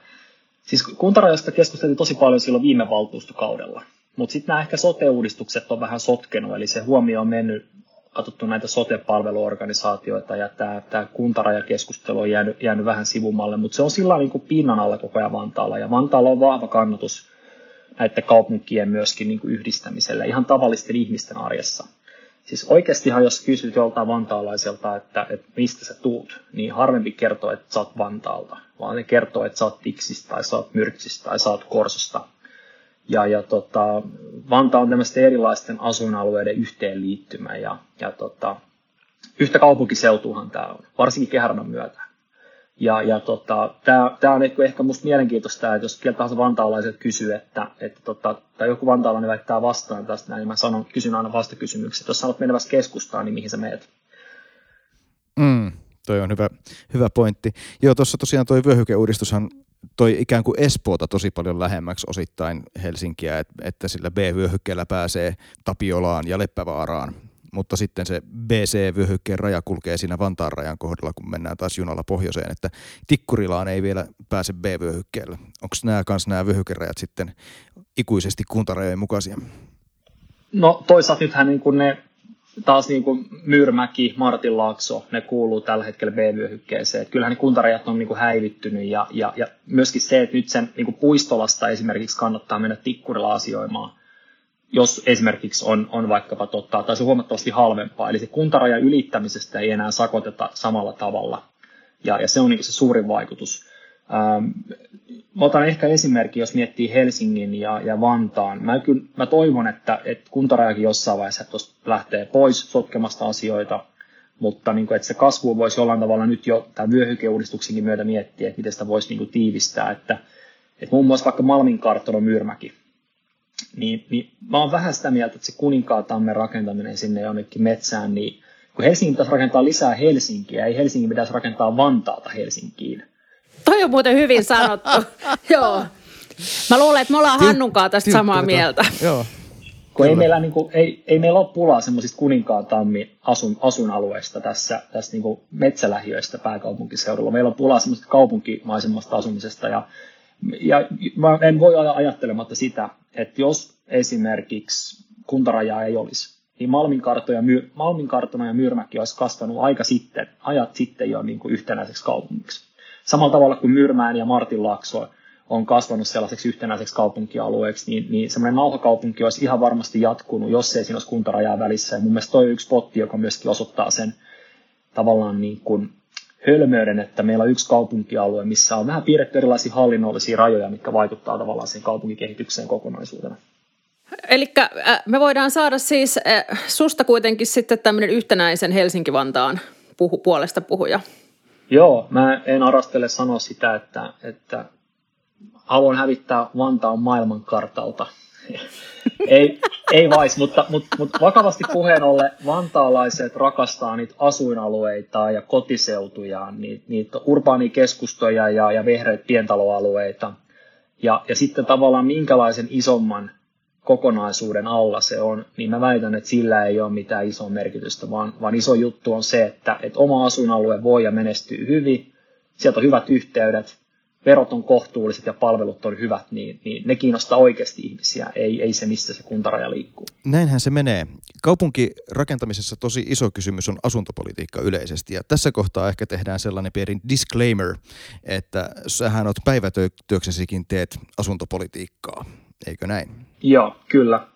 siis kuntarajoista keskusteltiin tosi paljon silloin viime valtuustokaudella. Mutta sitten nämä ehkä sote-uudistukset on vähän sotkenut, eli se huomio on mennyt, katsottu näitä sote-palveluorganisaatioita ja tämä, tämä kuntarajakeskustelu on jäänyt, jäänyt vähän sivumalle, mutta se on sillä niin kuin pinnan alla koko ajan Vantaalla ja Vantaalla on vahva kannatus näiden kaupunkien myöskin niin kuin yhdistämiselle ihan tavallisten ihmisten arjessa. Siis oikeastihan jos kysyt joltain vantaalaiselta, että, että mistä sä tuut, niin harvempi kertoo, että sä oot Vantaalta, vaan ne kertoo, että sä oot Tiksistä tai sä oot Myrtsistä tai sä oot Korsosta – ja, ja tota, Vanta on tämmöisten erilaisten asuinalueiden yhteenliittymä ja, ja tota, yhtä kaupunkiseutuhan tämä on, varsinkin kehärannän myötä. Ja, ja tota, tämä on ehkä musta mielenkiintoista, että jos keltä tahansa vantaalaiset kysyy, että, että tota, tai joku vantaalainen väittää vastaan tästä niin mä sanon, kysyn aina vastakysymyksiä. Jos sanot menevässä keskustaan, niin mihin sä meet? Mm, toi on hyvä, hyvä pointti. Joo, tuossa tosiaan toi vyöhykeuudistushan toi ikään kuin Espoota tosi paljon lähemmäksi osittain Helsinkiä, että, että sillä B-vyöhykkeellä pääsee Tapiolaan ja Leppävaaraan. Mutta sitten se BC-vyöhykkeen raja kulkee siinä Vantaan rajan kohdalla, kun mennään taas junalla pohjoiseen, että Tikkurilaan ei vielä pääse B-vyöhykkeellä. Onko nämä kanssa nämä vyöhykerajat sitten ikuisesti kuntarajojen mukaisia? No toisaalta nythän niin kuin ne taas niin kuin Myyrmäki, Martinlaakso, ne kuuluu tällä hetkellä B-vyöhykkeeseen. Kyllähän ne kuntarajat on niin kuin häivittynyt ja, ja, ja myöskin se, että nyt sen niin kuin puistolasta esimerkiksi kannattaa mennä tikkurilla asioimaan, jos esimerkiksi on, on vaikkapa totta, tai se on huomattavasti halvempaa. Eli se kuntarajan ylittämisestä ei enää sakoteta samalla tavalla. Ja, ja se on niin kuin se suurin vaikutus. Ähm, otan ehkä esimerkki, jos miettii Helsingin ja, ja Vantaan. Mä, kyllä, mä toivon, että, että kuntarajakin jossain vaiheessa lähtee pois sotkemasta asioita, mutta niin kuin, että se kasvu voisi jollain tavalla nyt jo tämän vyöhykeuudistuksenkin myötä miettiä, että miten sitä voisi niin kuin tiivistää. Että, että muun muassa vaikka Malmin kartano Myyrmäki, niin, niin mä oon vähän sitä mieltä, että se kuninkaatamme rakentaminen sinne jonnekin metsään, niin kun Helsingin pitäisi rakentaa lisää Helsinkiä, ei Helsingin pitäisi rakentaa Vantaata Helsinkiin Toi on muuten hyvin sanottu. Joo. Mä luulen, että me ollaan Hannunkaan tästä samaa mieltä. Joo. kun ei meillä, niin kuin, ei, ei meillä ole pulaa semmoisista kuninkaan tammi asun, asuinalueista tässä, tässä niin kuin metsälähiöistä pääkaupunkiseudulla. Meillä on pulaa semmoisesta kaupunkimaisemmasta asumisesta ja, ja mä en voi olla ajattelematta sitä, että jos esimerkiksi kuntarajaa ei olisi, niin Malmin, ja Myr, Malmin kartona ja Myyrmäki olisi kasvanut aika sitten, ajat sitten jo niin kuin yhtenäiseksi kaupungiksi. Samalla tavalla kuin Myyrmään ja Martinlaakso on kasvanut sellaiseksi yhtenäiseksi kaupunkialueeksi, niin, niin semmoinen nauhakaupunki olisi ihan varmasti jatkunut, jos ei siinä olisi kuntarajaa välissä. Ja mun mielestä toi yksi potti, joka myöskin osoittaa sen tavallaan niin kuin hölmöyden, että meillä on yksi kaupunkialue, missä on vähän piirretty erilaisia hallinnollisia rajoja, mitkä vaikuttaa tavallaan sen kaupunkikehitykseen kokonaisuutena. Eli me voidaan saada siis susta kuitenkin sitten tämmöinen yhtenäisen Helsinki-Vantaan puolesta puhuja. Joo, mä en arastele sanoa sitä, että, että haluan hävittää Vantaan maailmankartalta. ei, ei vais, mutta, mutta, mutta vakavasti puheen ollen vantaalaiset rakastaa niitä asuinalueita ja kotiseutuja, niitä, niitä urbaanikeskustoja ja, ja vehreitä pientaloalueita. Ja, ja sitten tavallaan minkälaisen isomman kokonaisuuden alla se on, niin mä väitän, että sillä ei ole mitään isoa merkitystä, vaan, vaan iso juttu on se, että, että oma asuinalue voi ja menestyy hyvin, sieltä on hyvät yhteydet, verot on kohtuulliset ja palvelut on hyvät, niin, niin ne kiinnostaa oikeasti ihmisiä, ei, ei se, missä se kuntaraja liikkuu. Näinhän se menee. Kaupunkirakentamisessa tosi iso kysymys on asuntopolitiikka yleisesti, ja tässä kohtaa ehkä tehdään sellainen pieni disclaimer, että sähän oot päivätyöksesikin teet asuntopolitiikkaa, eikö näin? Joo, kyllä.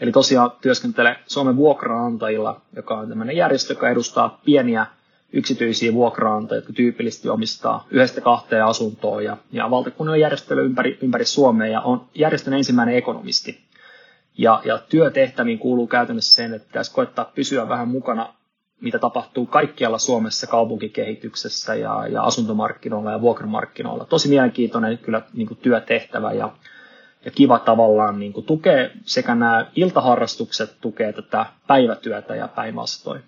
Eli tosiaan työskentelen Suomen vuokraantajilla, joka on tämmöinen järjestö, joka edustaa pieniä yksityisiä vuokraantajia, jotka tyypillisesti omistaa yhdestä kahteen asuntoa ja, ja valtakunnan järjestely ympäri, ympäri Suomea ja on järjestön ensimmäinen ekonomisti. Ja, ja työtehtäviin kuuluu käytännössä sen, että pitäisi koettaa pysyä vähän mukana, mitä tapahtuu kaikkialla Suomessa kaupunkikehityksessä ja, ja asuntomarkkinoilla ja vuokramarkkinoilla. Tosi mielenkiintoinen kyllä niin kuin työtehtävä ja, ja kiva tavallaan niin kuin tukee sekä nämä iltaharrastukset tukee tätä päivätyötä ja päinvastoin.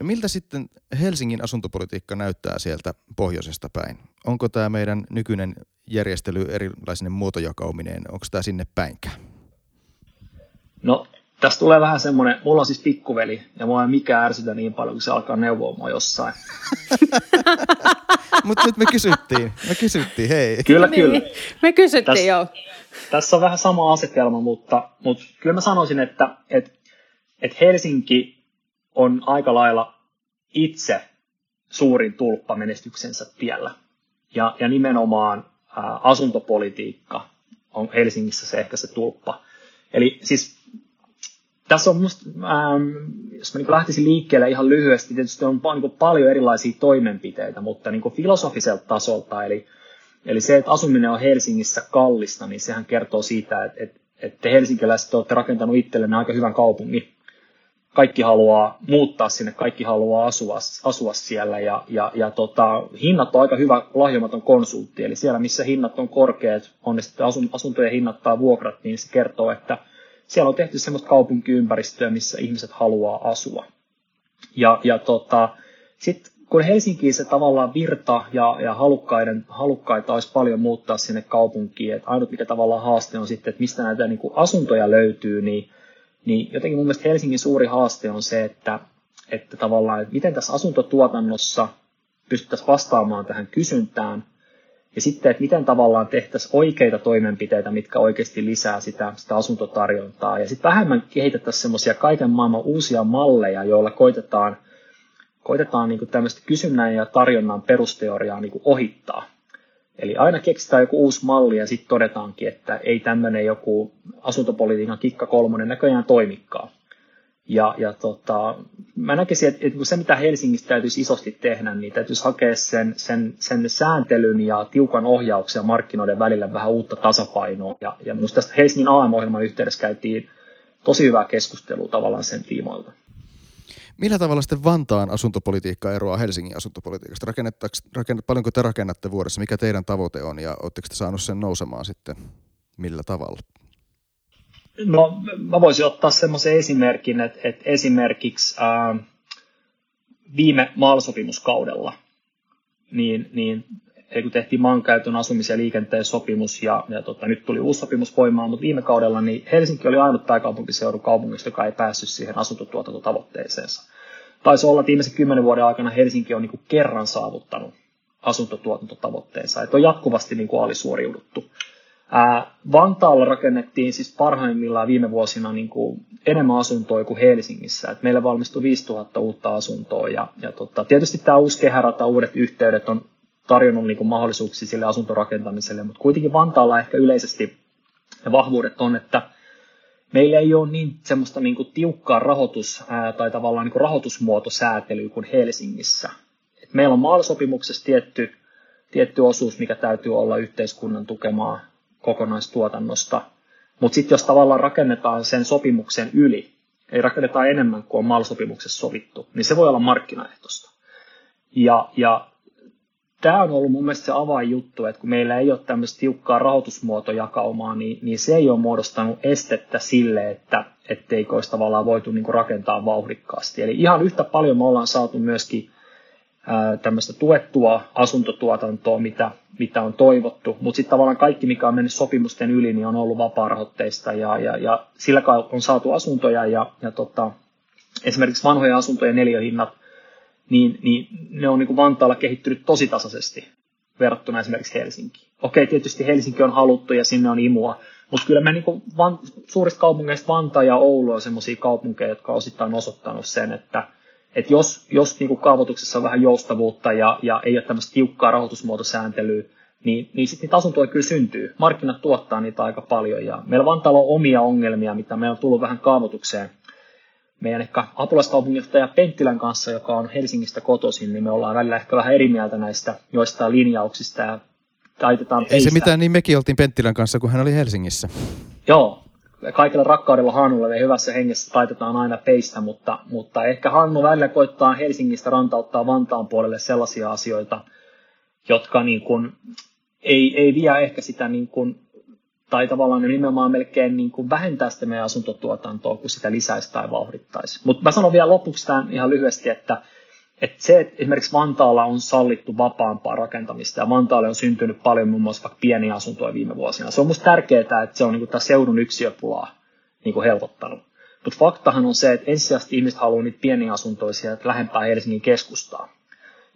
No miltä sitten Helsingin asuntopolitiikka näyttää sieltä pohjoisesta päin? Onko tämä meidän nykyinen järjestely erilaisinen muotojakaumineen, onko tämä sinne päinkään? No tässä tulee vähän semmoinen, mulla on siis pikkuveli ja mua ei mikään ärsytä niin paljon, kun se alkaa neuvoa mua jossain. Mutta nyt me kysyttiin, me kysyttiin, hei. Kyllä, niin, kyllä. Me kysyttiin, tässä, joo. Tässä on vähän sama asetelma, mutta, mutta kyllä mä sanoisin, että, että, että Helsinki on aika lailla itse suurin tulppa menestyksensä tiellä. Ja, ja nimenomaan ää, asuntopolitiikka on Helsingissä se ehkä se tulppa. Eli siis tässä on musta, ähm, jos mä niin lähtisin liikkeelle ihan lyhyesti, tietysti on niin paljon erilaisia toimenpiteitä, mutta niin filosofiselta tasolta, eli, eli se, että asuminen on Helsingissä kallista, niin sehän kertoo siitä, että, että, että te helsinkiläiset olette rakentanut itsellenne aika hyvän kaupungin, kaikki haluaa muuttaa sinne, kaikki haluaa asua, asua siellä ja, ja, ja tota, hinnat on aika hyvä lahjomaton konsultti, eli siellä missä hinnat on korkeat, on ne sitten asun, asuntojen hinnat tai vuokrat, niin se kertoo, että siellä on tehty semmoista kaupunkiympäristöä, missä ihmiset haluaa asua. Ja, ja tota, sitten kun Helsinkiin se tavallaan virta ja, ja halukkaiden, halukkaita olisi paljon muuttaa sinne kaupunkiin, että ainut mikä tavallaan haaste on sitten, että mistä näitä niin kuin asuntoja löytyy, niin niin jotenkin mun mielestä Helsingin suuri haaste on se, että, että tavallaan, että miten tässä asuntotuotannossa pystyttäisiin vastaamaan tähän kysyntään, ja sitten, että miten tavallaan tehtäisiin oikeita toimenpiteitä, mitkä oikeasti lisää sitä, sitä asuntotarjontaa. Ja sitten vähemmän kehitettäisiin semmoisia kaiken maailman uusia malleja, joilla koitetaan, koitetaan niin tämmöistä kysynnän ja tarjonnan perusteoriaa niin ohittaa. Eli aina keksitään joku uusi malli ja sitten todetaankin, että ei tämmöinen joku asuntopolitiikan kikka kolmonen näköjään toimikaan. Ja, ja tota, mä näkisin, että, että se mitä Helsingissä täytyisi isosti tehdä, niin täytyisi hakea sen, sen, sen sääntelyn ja tiukan ohjauksen ja markkinoiden välillä vähän uutta tasapainoa. Ja, ja minusta tästä Helsingin AM-ohjelman yhteydessä käytiin tosi hyvää keskustelua tavallaan sen tiimoilta. Millä tavalla sitten Vantaan asuntopolitiikka eroaa Helsingin asuntopolitiikasta? Rakennet, paljonko te rakennatte vuodessa? Mikä teidän tavoite on ja oletteko te saanut sen nousemaan sitten millä tavalla? No mä voisin ottaa semmoisen esimerkin, että, että esimerkiksi ää, viime maalsopimuskaudella niin, niin eli kun tehtiin maankäytön, asumisen ja liikenteen sopimus, ja, ja tota, nyt tuli uusi sopimus voimaan, mutta viime kaudella niin Helsinki oli ainut pääkaupunkiseudun kaupungista, joka ei päässyt siihen asuntotuotantotavoitteeseensa. Taisi olla, että viimeisen kymmenen vuoden aikana Helsinki on niin kuin kerran saavuttanut asuntotuotantotavoitteensa, että on jatkuvasti niin kuin alisuoriuduttu. Ää, Vantaalla rakennettiin siis parhaimmillaan viime vuosina niin kuin enemmän asuntoja kuin Helsingissä. Et meillä valmistui 5000 uutta asuntoa ja, ja tota, tietysti tämä uusi kehärata, uudet yhteydet on tarjonnut niin kuin mahdollisuuksia sille asuntorakentamiselle, mutta kuitenkin Vantaalla ehkä yleisesti ne vahvuudet on, että meillä ei ole niin semmoista niin kuin tiukkaa rahoitus- tai tavallaan niin kuin rahoitusmuotosäätelyä kuin Helsingissä. Et meillä on maalasopimuksessa tietty, tietty osuus, mikä täytyy olla yhteiskunnan tukemaa kokonaistuotannosta. Mutta sitten jos tavallaan rakennetaan sen sopimuksen yli, ei rakenneta enemmän kuin on MAL-sopimuksessa sovittu, niin se voi olla markkinaehtoista. Ja, ja tämä on ollut mun mielestä se avainjuttu, että kun meillä ei ole tämmöistä tiukkaa rahoitusmuotojakaumaa, niin, niin se ei ole muodostanut estettä sille, että etteikö olisi tavallaan voitu niin rakentaa vauhdikkaasti. Eli ihan yhtä paljon me ollaan saatu myöskin tämmöistä tuettua asuntotuotantoa, mitä, mitä on toivottu, mutta sitten tavallaan kaikki, mikä on mennyt sopimusten yli, niin on ollut vapaarahoitteista ja, ja, ja sillä on saatu asuntoja ja, ja tota, esimerkiksi vanhojen asuntojen neljöhinnat, niin, niin ne on niin kuin Vantaalla kehittynyt tosi tasaisesti verrattuna esimerkiksi Helsinkiin. Okei, tietysti Helsinki on haluttu ja sinne on imua, mutta kyllä me niin kuin van, suurista kaupungeista Vantaa ja Oulu on sellaisia kaupunkeja, jotka on osittain osoittanut sen, että että jos, jos niin kuin kaavoituksessa on vähän joustavuutta ja, ja ei ole tämmöistä tiukkaa rahoitusmuotosääntelyä, niin, niin sitten niitä asuntoja kyllä syntyy. Markkinat tuottaa niitä aika paljon ja meillä Vantaalla on omia ongelmia, mitä meillä on tullut vähän kaavoitukseen. Meidän ehkä apulaiskaupunginjohtaja Penttilän kanssa, joka on Helsingistä kotoisin, niin me ollaan välillä ehkä vähän eri mieltä näistä joistain linjauksista ja taitetaan Ei se mitään, niin mekin oltiin Penttilän kanssa, kun hän oli Helsingissä. Joo, kaikilla rakkaudella Hannulle ja hyvässä hengessä taitetaan aina peistä, mutta, mutta ehkä Hannu välillä koittaa Helsingistä rantauttaa Vantaan puolelle sellaisia asioita, jotka niin kuin, ei, ei vie ehkä sitä niin kuin, tai tavallaan nimenomaan melkein niin kuin vähentää sitä meidän asuntotuotantoa, kun sitä lisäisi tai vauhdittaisi. Mutta mä sanon vielä lopuksi tämän ihan lyhyesti, että että se, että esimerkiksi Vantaalla on sallittu vapaampaa rakentamista ja Vantaalle on syntynyt paljon muun muassa vaikka pieniä asuntoja viime vuosina. Se on minusta tärkeää, että se on niin tämä seudun yksiöpulaa niin kuin helpottanut. Mutta faktahan on se, että ensisijaisesti ihmiset haluaa niitä pieniä asuntoja sieltä lähempää Helsingin keskustaa.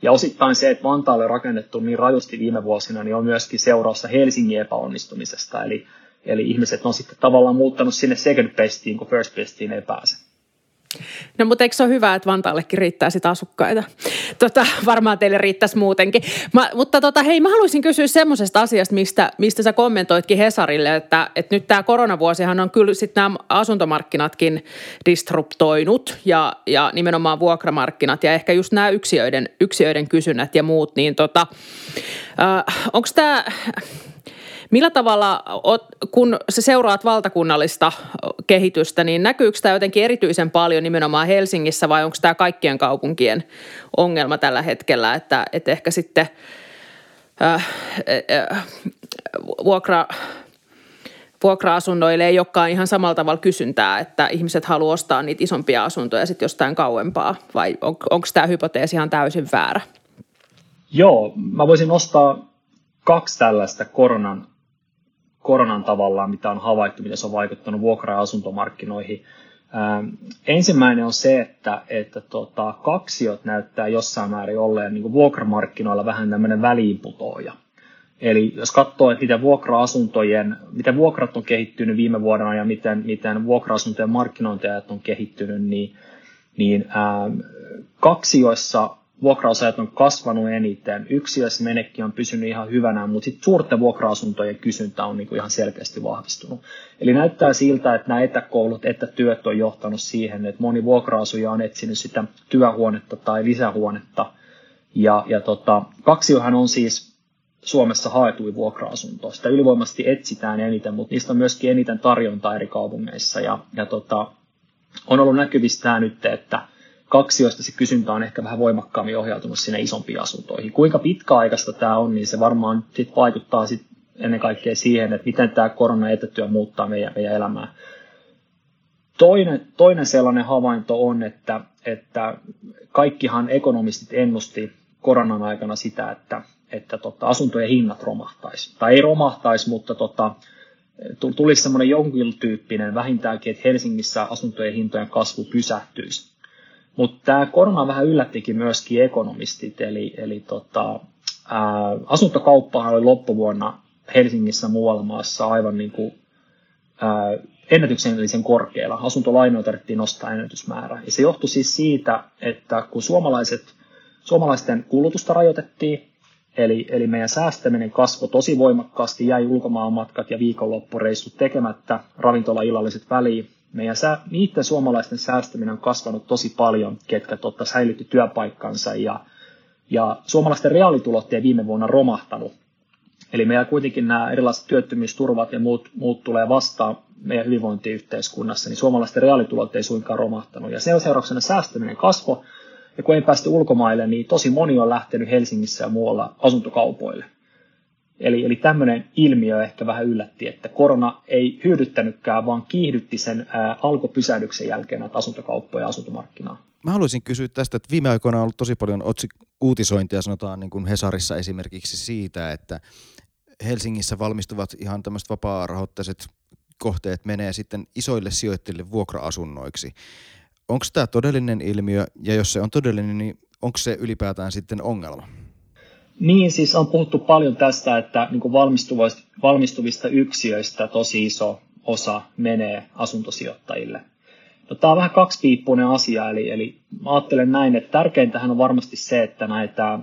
Ja osittain se, että Vantaalle on rakennettu niin rajusti viime vuosina, niin on myöskin seurausta Helsingin epäonnistumisesta. Eli, eli ihmiset on sitten tavallaan muuttanut sinne second bestiin, kun first bestiin ei pääse. No mutta eikö se ole hyvä, että Vantaallekin riittää sitä asukkaita? Tota, varmaan teille riittäisi muutenkin. Mä, mutta tota, hei, mä haluaisin kysyä semmoisesta asiasta, mistä, mistä sä kommentoitkin Hesarille, että, että nyt tämä koronavuosihan on kyllä sitten nämä asuntomarkkinatkin disruptoinut ja, ja nimenomaan vuokramarkkinat ja ehkä just nämä yksiöiden, yksiöiden kysynnät ja muut, niin tota, äh, onko tämä Millä tavalla, kun sä seuraat valtakunnallista kehitystä, niin näkyykö tämä jotenkin erityisen paljon nimenomaan Helsingissä vai onko tämä kaikkien kaupunkien ongelma tällä hetkellä, että, että ehkä sitten äh, äh, vuokra, vuokra-asunnoille ei olekaan ihan samalla tavalla kysyntää, että ihmiset haluaa ostaa niitä isompia asuntoja sitten jostain kauempaa, vai on, onko tämä hypoteesi ihan täysin väärä? Joo, mä voisin nostaa kaksi tällaista koronan koronan tavallaan, mitä on havaittu, miten se on vaikuttanut vuokra- ja asuntomarkkinoihin. Ähm, ensimmäinen on se, että, että tota, kaksiot näyttää jossain määrin olleen niin vuokramarkkinoilla vähän tämmöinen väliinputoaja. Eli jos katsoo, että miten vuokra-asuntojen, miten vuokrat on kehittynyt viime vuonna ja miten, miten vuokra-asuntojen markkinointiajat on kehittynyt, niin, niin ähm, kaksioissa vuokrausajat on kasvanut eniten. Yksiössä menekki on pysynyt ihan hyvänä, mutta sitten suurten vuokra-asuntojen kysyntä on niinku ihan selkeästi vahvistunut. Eli näyttää siltä, että nämä etäkoulut, etätyöt on johtanut siihen, että moni vuokra-asuja on etsinyt sitä työhuonetta tai lisähuonetta. Ja, ja tota, kaksiohan on siis Suomessa haetuin vuokra-asunto. Sitä ylivoimasti etsitään eniten, mutta niistä on myöskin eniten tarjontaa eri kaupungeissa. Ja, ja tota, on ollut näkyvistä nyt, että kaksioista se kysyntä on ehkä vähän voimakkaammin ohjautunut sinne isompiin asuntoihin. Kuinka pitkäaikaista tämä on, niin se varmaan sit vaikuttaa sit ennen kaikkea siihen, että miten tämä korona-etätyö muuttaa meidän, meidän elämää. Toinen, toinen sellainen havainto on, että, että kaikkihan ekonomistit ennusti koronan aikana sitä, että, että tota, asuntojen hinnat romahtaisi. Tai ei romahtaisi, mutta tota, tulisi semmoinen jonkin tyyppinen vähintäänkin, että Helsingissä asuntojen hintojen kasvu pysähtyisi. Mutta tämä korona vähän yllättikin myöskin ekonomistit, eli, eli tota, asuntokauppahan oli loppuvuonna Helsingissä muualla maassa aivan niin kuin, ää, ennätyksellisen korkealla. Asuntolainoja tarvittiin nostaa ennätysmäärä. Ja se johtui siis siitä, että kun suomalaiset, suomalaisten kulutusta rajoitettiin, eli, eli meidän säästäminen kasvoi tosi voimakkaasti, jäi ulkomaanmatkat ja viikonloppureissut tekemättä, ravintolaillalliset väliin. Meidän sää, niiden suomalaisten säästäminen on kasvanut tosi paljon, ketkä totta säilytti työpaikkansa ja, ja suomalaisten reaalitulot ei viime vuonna romahtanut. Eli meillä kuitenkin nämä erilaiset työttömyysturvat ja muut, muut tulee vastaan meidän hyvinvointiyhteiskunnassa, niin suomalaisten reaalitulot ei suinkaan romahtanut. Ja sen seurauksena säästäminen kasvoi, ja kun ei päästy ulkomaille, niin tosi moni on lähtenyt Helsingissä ja muualla asuntokaupoille. Eli, eli tämmöinen ilmiö ehkä vähän yllätti, että korona ei hyödyttänytkään, vaan kiihdytti sen ää, alkupysähdyksen jälkeen näitä asuntokauppoja ja asuntomarkkinaa. Mä haluaisin kysyä tästä, että viime aikoina on ollut tosi paljon otsik- uutisointia, sanotaan niin kuin Hesarissa esimerkiksi siitä, että Helsingissä valmistuvat ihan tämmöiset vapaa-rahoitteiset kohteet menee sitten isoille sijoittajille vuokra-asunnoiksi. Onko tämä todellinen ilmiö, ja jos se on todellinen, niin onko se ylipäätään sitten ongelma? Niin, siis on puhuttu paljon tästä, että niin valmistuvista, valmistuvista yksiöistä tosi iso osa menee asuntosijoittajille. No, tämä on vähän kaksipiippuinen asia, eli, eli ajattelen näin, että tärkeintähän on varmasti se, että näitä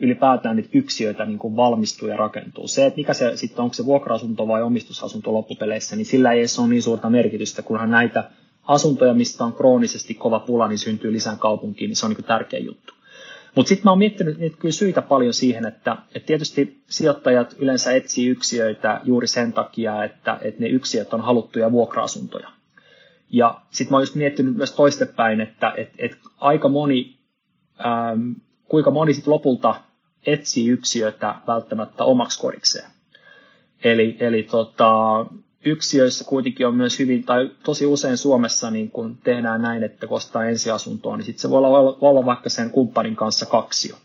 ylipäätään niitä yksiöitä niin kuin valmistuu ja rakentuu. Se, että mikä se sitten, onko se vuokra-asunto vai omistusasunto loppupeleissä, niin sillä ei edes ole niin suurta merkitystä, kunhan näitä asuntoja, mistä on kroonisesti kova pula, niin syntyy lisää kaupunkiin, niin se on niin tärkeä juttu. Mutta sitten mä oon miettinyt niitä kyllä syitä paljon siihen, että, että tietysti sijoittajat yleensä etsii yksiöitä juuri sen takia, että, että ne yksiöt on haluttuja vuokra-asuntoja. Ja sitten mä oon just miettinyt myös toistepäin, että että että aika moni, ähm, kuinka moni sitten lopulta etsii yksiötä välttämättä omaksi kodikseen. Eli, eli tota, yksiöissä kuitenkin on myös hyvin, tai tosi usein Suomessa niin kun tehdään näin, että kun ostaa ensiasuntoa, niin sitten se voi olla, olla vaikka sen kumppanin kanssa kaksio.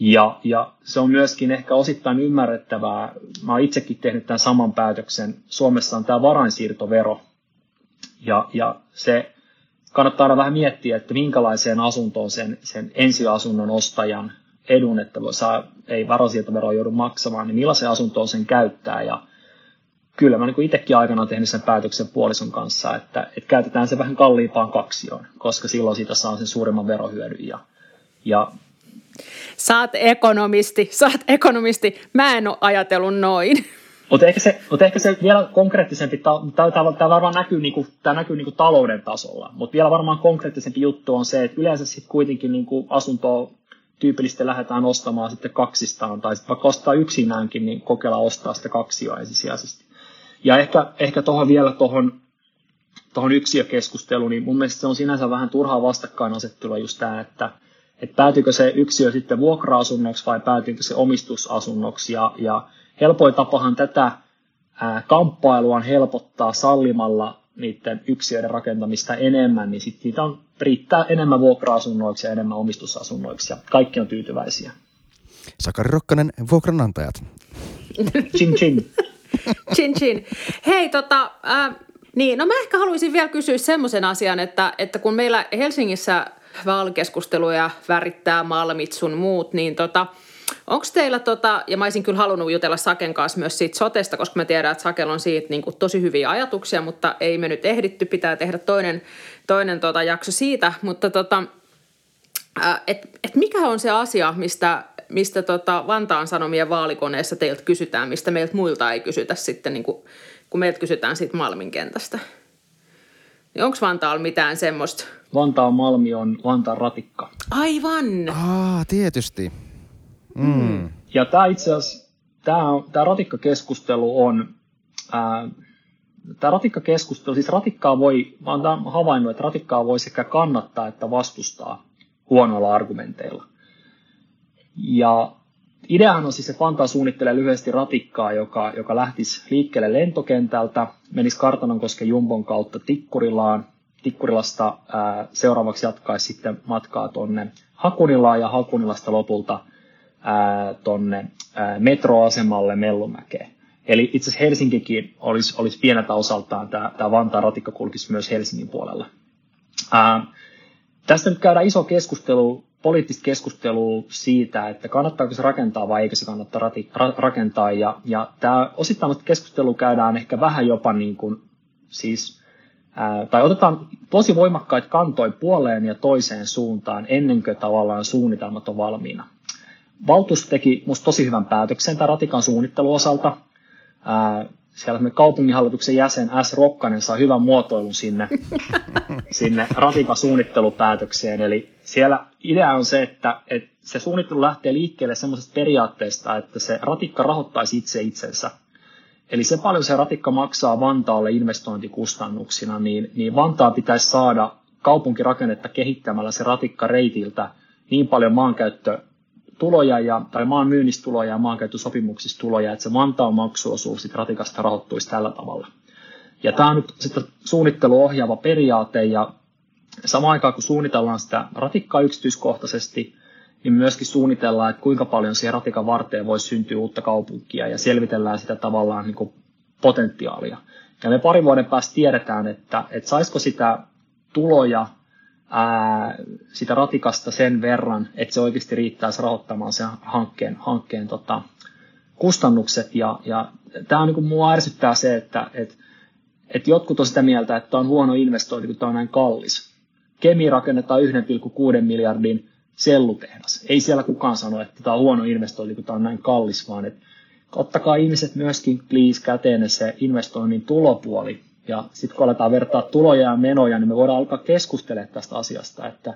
Ja, ja se on myöskin ehkä osittain ymmärrettävää. Mä oon itsekin tehnyt tämän saman päätöksen. Suomessa on tämä varainsiirtovero. Ja, ja se kannattaa aina vähän miettiä, että minkälaiseen asuntoon sen, sen ensiasunnon ostajan edun, että saa, ei varainsiirtoveroa joudu maksamaan, niin millaisen asuntoon sen käyttää. Ja kyllä mä niin itsekin aikana tehnyt sen päätöksen puolison kanssa, että, että käytetään se vähän kalliimpaan kaksioon, koska silloin siitä saa sen suurimman verohyödyn. Ja, ja Saat ekonomisti, saat ekonomisti. Mä en ole ajatellut noin. Mutta ehkä, se, mutta ehkä se vielä konkreettisempi, tämä varmaan näkyy, niinku, tämä näkyy niinku talouden tasolla, mutta vielä varmaan konkreettisempi juttu on se, että yleensä sitten kuitenkin niinku asuntoa tyypillisesti lähdetään ostamaan sitten kaksistaan, tai sitten vaikka ostaa yksinäänkin, niin kokeilla ostaa sitä kaksioa ensisijaisesti. Ja ehkä, ehkä tuohon vielä tuohon tohon yksiökeskusteluun, niin mun mielestä se on sinänsä vähän turhaa vastakkainasettelua just tämä, että, että päätyykö se yksiö sitten vuokra-asunnoksi vai päätyykö se omistusasunnoksi. Ja, ja helpoin tapahan tätä ää, kamppailua on helpottaa sallimalla niiden yksiöiden rakentamista enemmän, niin sitten niitä on, riittää enemmän vuokra-asunnoiksi ja enemmän omistusasunnoiksi ja kaikki on tyytyväisiä. Sakari Rokkanen, vuokranantajat. Chin chin. Chin chin. Hei, tota, äh, niin, no mä ehkä haluaisin vielä kysyä semmoisen asian, että, että kun meillä Helsingissä vaalikeskusteluja värittää Malmit sun muut, niin tota, onko teillä, tota, ja mä olisin kyllä halunnut jutella Saken kanssa myös siitä sotesta, koska mä tiedän, että Sakel on siitä niin kuin, tosi hyviä ajatuksia, mutta ei me nyt ehditty, pitää tehdä toinen, toinen tota, jakso siitä, mutta tota, äh, et, et mikä on se asia, mistä mistä tota Vantaan Sanomien vaalikoneessa teiltä kysytään, mistä meiltä muilta ei kysytä sitten, niin kuin, kun meiltä kysytään siitä Malmin kentästä. Niin onko Vantaalla mitään semmoista? Vantaan Malmi on Vantaan ratikka. Aivan! Aa, tietysti. Mm. Mm. Ja tämä itse asiassa, tämä, ratikkakeskustelu on, ää, tämä ratikkakeskustelu, siis ratikkaa voi, mä olen havainnut, että ratikkaa voi sekä kannattaa että vastustaa huonoilla argumenteilla. Ja ideahan on siis, että Vantaa suunnittelee lyhyesti ratikkaa, joka, joka lähtisi liikkeelle lentokentältä, menisi Kartanonkosken Jumbon kautta Tikkurilaan, Tikkurilasta ää, seuraavaksi jatkaisi sitten matkaa tuonne Hakunilaan ja Hakunilasta lopulta tuonne metroasemalle Mellumäkeen. Eli itse asiassa Helsinkikin olisi, olisi pieneltä osaltaan tämä, tämä Vantaan ratikka kulkisi myös Helsingin puolella. Ää, tästä nyt käydään iso keskustelu, poliittista keskustelua siitä, että kannattaako se rakentaa vai eikö se kannata rati, ra, rakentaa. Ja, ja tämä osittain keskustelu käydään ehkä vähän jopa niin kuin, siis, ää, tai otetaan tosi voimakkaita kantoja puoleen ja toiseen suuntaan ennen kuin tavallaan suunnitelmat on valmiina. Valtuus teki musta tosi hyvän päätöksen tämän ratikan suunnitteluosalta. Ää, siellä me kaupunginhallituksen jäsen S. Rokkanen saa hyvän muotoilun sinne, sinne ratikan suunnittelupäätökseen. Eli siellä idea on se, että, että se suunnittelu lähtee liikkeelle semmoisesta periaatteesta, että se ratikka rahoittaisi itse itsensä. Eli se paljon se ratikka maksaa Vantaalle investointikustannuksina, niin, niin Vantaa pitäisi saada kaupunkirakennetta kehittämällä se ratikka reitiltä niin paljon maankäyttö tuloja ja, tai maan myynnistuloja ja maankäyttösopimuksista tuloja, että se Vantaan maksuosuus sit ratikasta rahoittuisi tällä tavalla. Ja tämä on nyt sitten suunnitteluohjaava periaate ja samaan aikaan kun suunnitellaan sitä ratikkaa yksityiskohtaisesti, niin myöskin suunnitellaan, että kuinka paljon siihen ratikan varteen voisi syntyä uutta kaupunkia ja selvitellään sitä tavallaan niin potentiaalia. Ja me parin vuoden päästä tiedetään, että, että saisiko sitä tuloja ää, sitä ratikasta sen verran, että se oikeasti riittäisi rahoittamaan sen hankkeen, hankkeen tota, kustannukset. Ja, ja tämä on niin kuin, mua ärsyttää se, että et, et jotkut on sitä mieltä, että tämä on huono investointi, kun tämä on näin kallis. Kemi rakennetaan 1,6 miljardin sellutehdas. Ei siellä kukaan sano, että tämä on huono investointi, kun tämä on näin kallis, vaan että ottakaa ihmiset myöskin please käteen se investoinnin tulopuoli ja sitten kun aletaan vertaa tuloja ja menoja, niin me voidaan alkaa keskustelemaan tästä asiasta. Että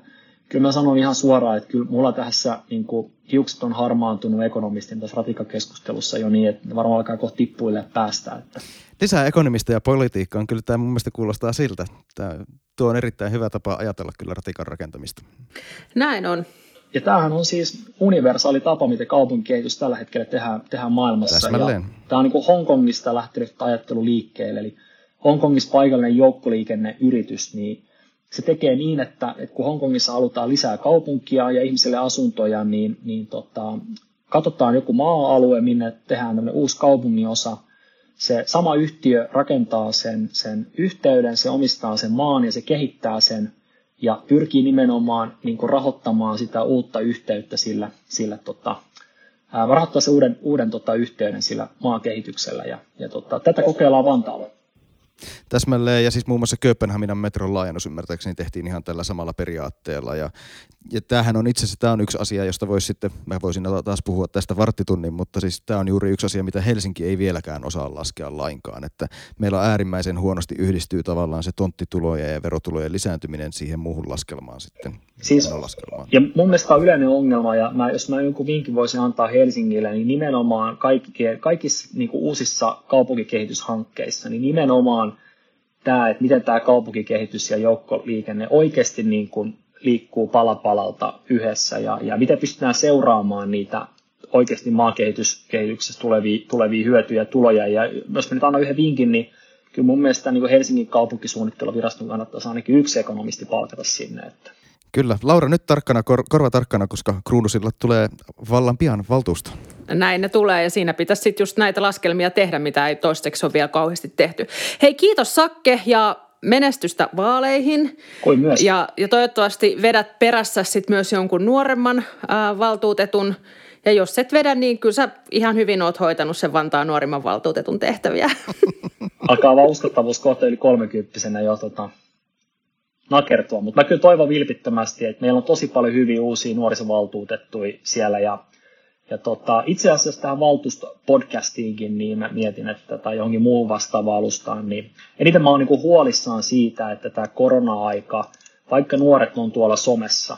kyllä mä sanon ihan suoraan, että kyllä mulla tässä niin kuin, hiukset on harmaantunut ekonomistin tässä ratikakeskustelussa jo niin, että ne varmaan alkaa kohta tippuille päästä. Että. Lisää ekonomista ja politiikkaa kyllä tämä mun mielestä kuulostaa siltä. Tämä, tuo on erittäin hyvä tapa ajatella kyllä ratikan rakentamista. Näin on. Ja tämähän on siis universaali tapa, miten kaupunkikehitys tällä hetkellä tehdään, tehdään maailmassa. Täsmälleen. Ja tämä on niin kuin Hongkongista lähtenyt ajattelu liikkeelle. Eli Hongkongissa paikallinen joukkoliikenneyritys, niin se tekee niin, että, että kun Hongkongissa halutaan lisää kaupunkia ja ihmisille asuntoja, niin, niin tota, katsotaan joku maa-alue, minne tehdään uusi kaupunginosa. Se sama yhtiö rakentaa sen, sen yhteyden, se omistaa sen maan ja se kehittää sen ja pyrkii nimenomaan niin kuin rahoittamaan sitä uutta yhteyttä sillä, sillä tota, rahoittaa se uuden, uuden tota, yhteyden sillä maakehityksellä. Ja, ja tota, tätä kokeillaan Vantaalla. Täsmälleen, ja siis muun muassa Kööpenhaminan metron laajennus ymmärtääkseni tehtiin ihan tällä samalla periaatteella. Ja, ja tämähän on itse asiassa tämä on yksi asia, josta voisi sitten, mä voisin taas puhua tästä varttitunnin, mutta siis tämä on juuri yksi asia, mitä Helsinki ei vieläkään osaa laskea lainkaan. Että meillä on äärimmäisen huonosti yhdistyy tavallaan se tonttitulojen ja verotulojen lisääntyminen siihen muuhun laskelmaan sitten. Siis, ja mun mielestä on yleinen ongelma, ja mä, jos mä jonkun vinkin voisin antaa Helsingille, niin nimenomaan kaikki, kaikissa niin uusissa kaupunkikehityshankkeissa, niin nimenomaan tämä, että miten tämä kaupunkikehitys ja joukkoliikenne oikeasti niin kuin liikkuu palapalalta yhdessä, ja, ja miten pystytään seuraamaan niitä oikeasti maakehityksessä tulevia, tulevia hyötyjä ja tuloja. Ja jos mä nyt annan yhden vinkin, niin kyllä mun mielestä niin Helsingin kaupunkisuunnitteluviraston kannattaisi ainakin yksi ekonomisti palkata sinne. Että Kyllä. Laura, nyt tarkkana, kor, korva tarkkana, koska Kruunusilla tulee vallan pian valtuusto. Näin ne tulee ja siinä pitäisi sitten just näitä laskelmia tehdä, mitä ei toistaiseksi ole vielä kauheasti tehty. Hei, kiitos Sakke ja menestystä vaaleihin. Kuin myös. Ja, ja toivottavasti vedät perässä sitten myös jonkun nuoremman ää, valtuutetun. Ja jos et vedä, niin kyllä sä ihan hyvin oot hoitanut sen Vantaan nuorimman valtuutetun tehtäviä. Alkaa vaan uskottavuus kohta yli kolmekymppisenä jo tota, nakertua, mutta mä kyllä toivon vilpittömästi, että meillä on tosi paljon hyviä uusia nuorisovaltuutettuja siellä ja, ja tota, itse asiassa tähän valtuustopodcastiinkin niin mä mietin, että tai johonkin muuhun vastaavaan alustaan, niin eniten mä oon niin huolissaan siitä, että tämä korona-aika, vaikka nuoret on tuolla somessa,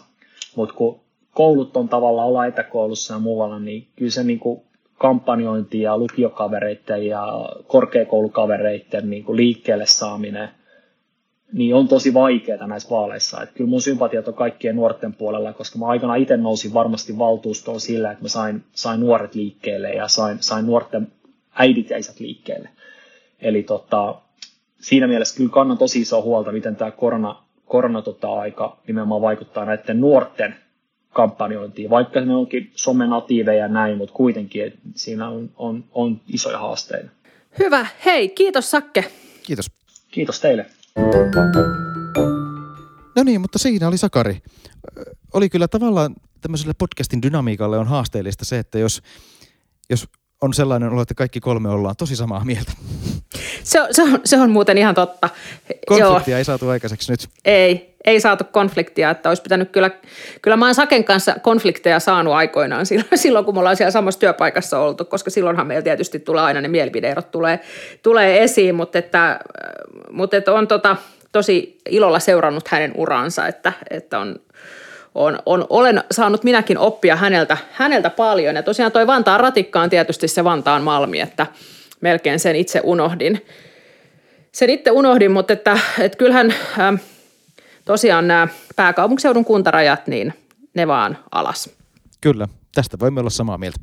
mutta kun koulut on tavallaan olla etäkoulussa ja muualla, niin kyllä se niin kuin kampanjointi ja lukiokavereiden ja korkeakoulukavereiden niin kuin liikkeelle saaminen – niin on tosi vaikeaa näissä vaaleissa. Että kyllä mun sympatiat on kaikkien nuorten puolella, koska mä aikana itse nousin varmasti valtuustoon sillä, että mä sain, sain nuoret liikkeelle ja sain, sain nuorten äidit ja isät liikkeelle. Eli tota, siinä mielessä kyllä kannan tosi isoa huolta, miten tämä korona, korona tota, aika nimenomaan vaikuttaa näiden nuorten kampanjointiin, vaikka ne onkin somenatiiveja ja näin, mutta kuitenkin että siinä on, on, on isoja haasteita. Hyvä. Hei, kiitos Sakke. Kiitos. Kiitos teille. No niin, mutta siinä oli Sakari. Oli kyllä tavallaan tämmöiselle podcastin dynamiikalle on haasteellista se, että jos, jos on sellainen olo, että kaikki kolme ollaan tosi samaa mieltä. Se on, se on, se on muuten ihan totta. Konfliktia Joo. ei saatu aikaiseksi nyt. Ei, ei saatu konfliktia, että olisi pitänyt kyllä, kyllä mä oon Saken kanssa konflikteja saanut aikoinaan silloin, silloin, kun me ollaan siellä samassa työpaikassa oltu, koska silloinhan meillä tietysti tulee aina ne mielipideerot tulee, tulee esiin, mutta että, mutta että on tota, tosi ilolla seurannut hänen uransa, että, että on, on, on, olen saanut minäkin oppia häneltä, häneltä paljon. Ja tosiaan toi Vantaan ratikka on tietysti se Vantaan malmi, että melkein sen itse unohdin. Sen itse unohdin, mutta että, että kyllähän äh, tosiaan nämä pääkaupunkiseudun kuntarajat, niin ne vaan alas. Kyllä, tästä voimme olla samaa mieltä.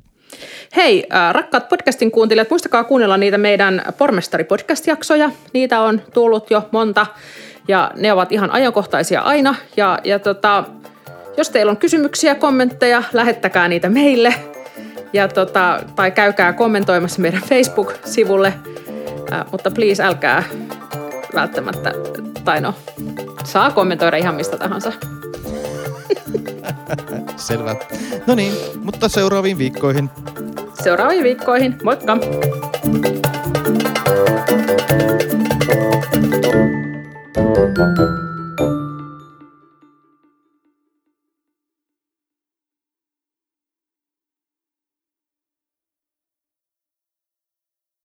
Hei, äh, rakkaat podcastin kuuntelijat, muistakaa kuunnella niitä meidän Pormestari-podcast-jaksoja. Niitä on tullut jo monta ja ne ovat ihan ajankohtaisia aina. Ja, ja tota, jos teillä on kysymyksiä, kommentteja, lähettäkää niitä meille ja tota, tai käykää kommentoimassa meidän Facebook-sivulle, äh, mutta please älkää välttämättä, tai no, saa kommentoida ihan mistä tahansa. Selvä. No niin, mutta seuraaviin viikkoihin. Seuraaviin viikkoihin. Moikka!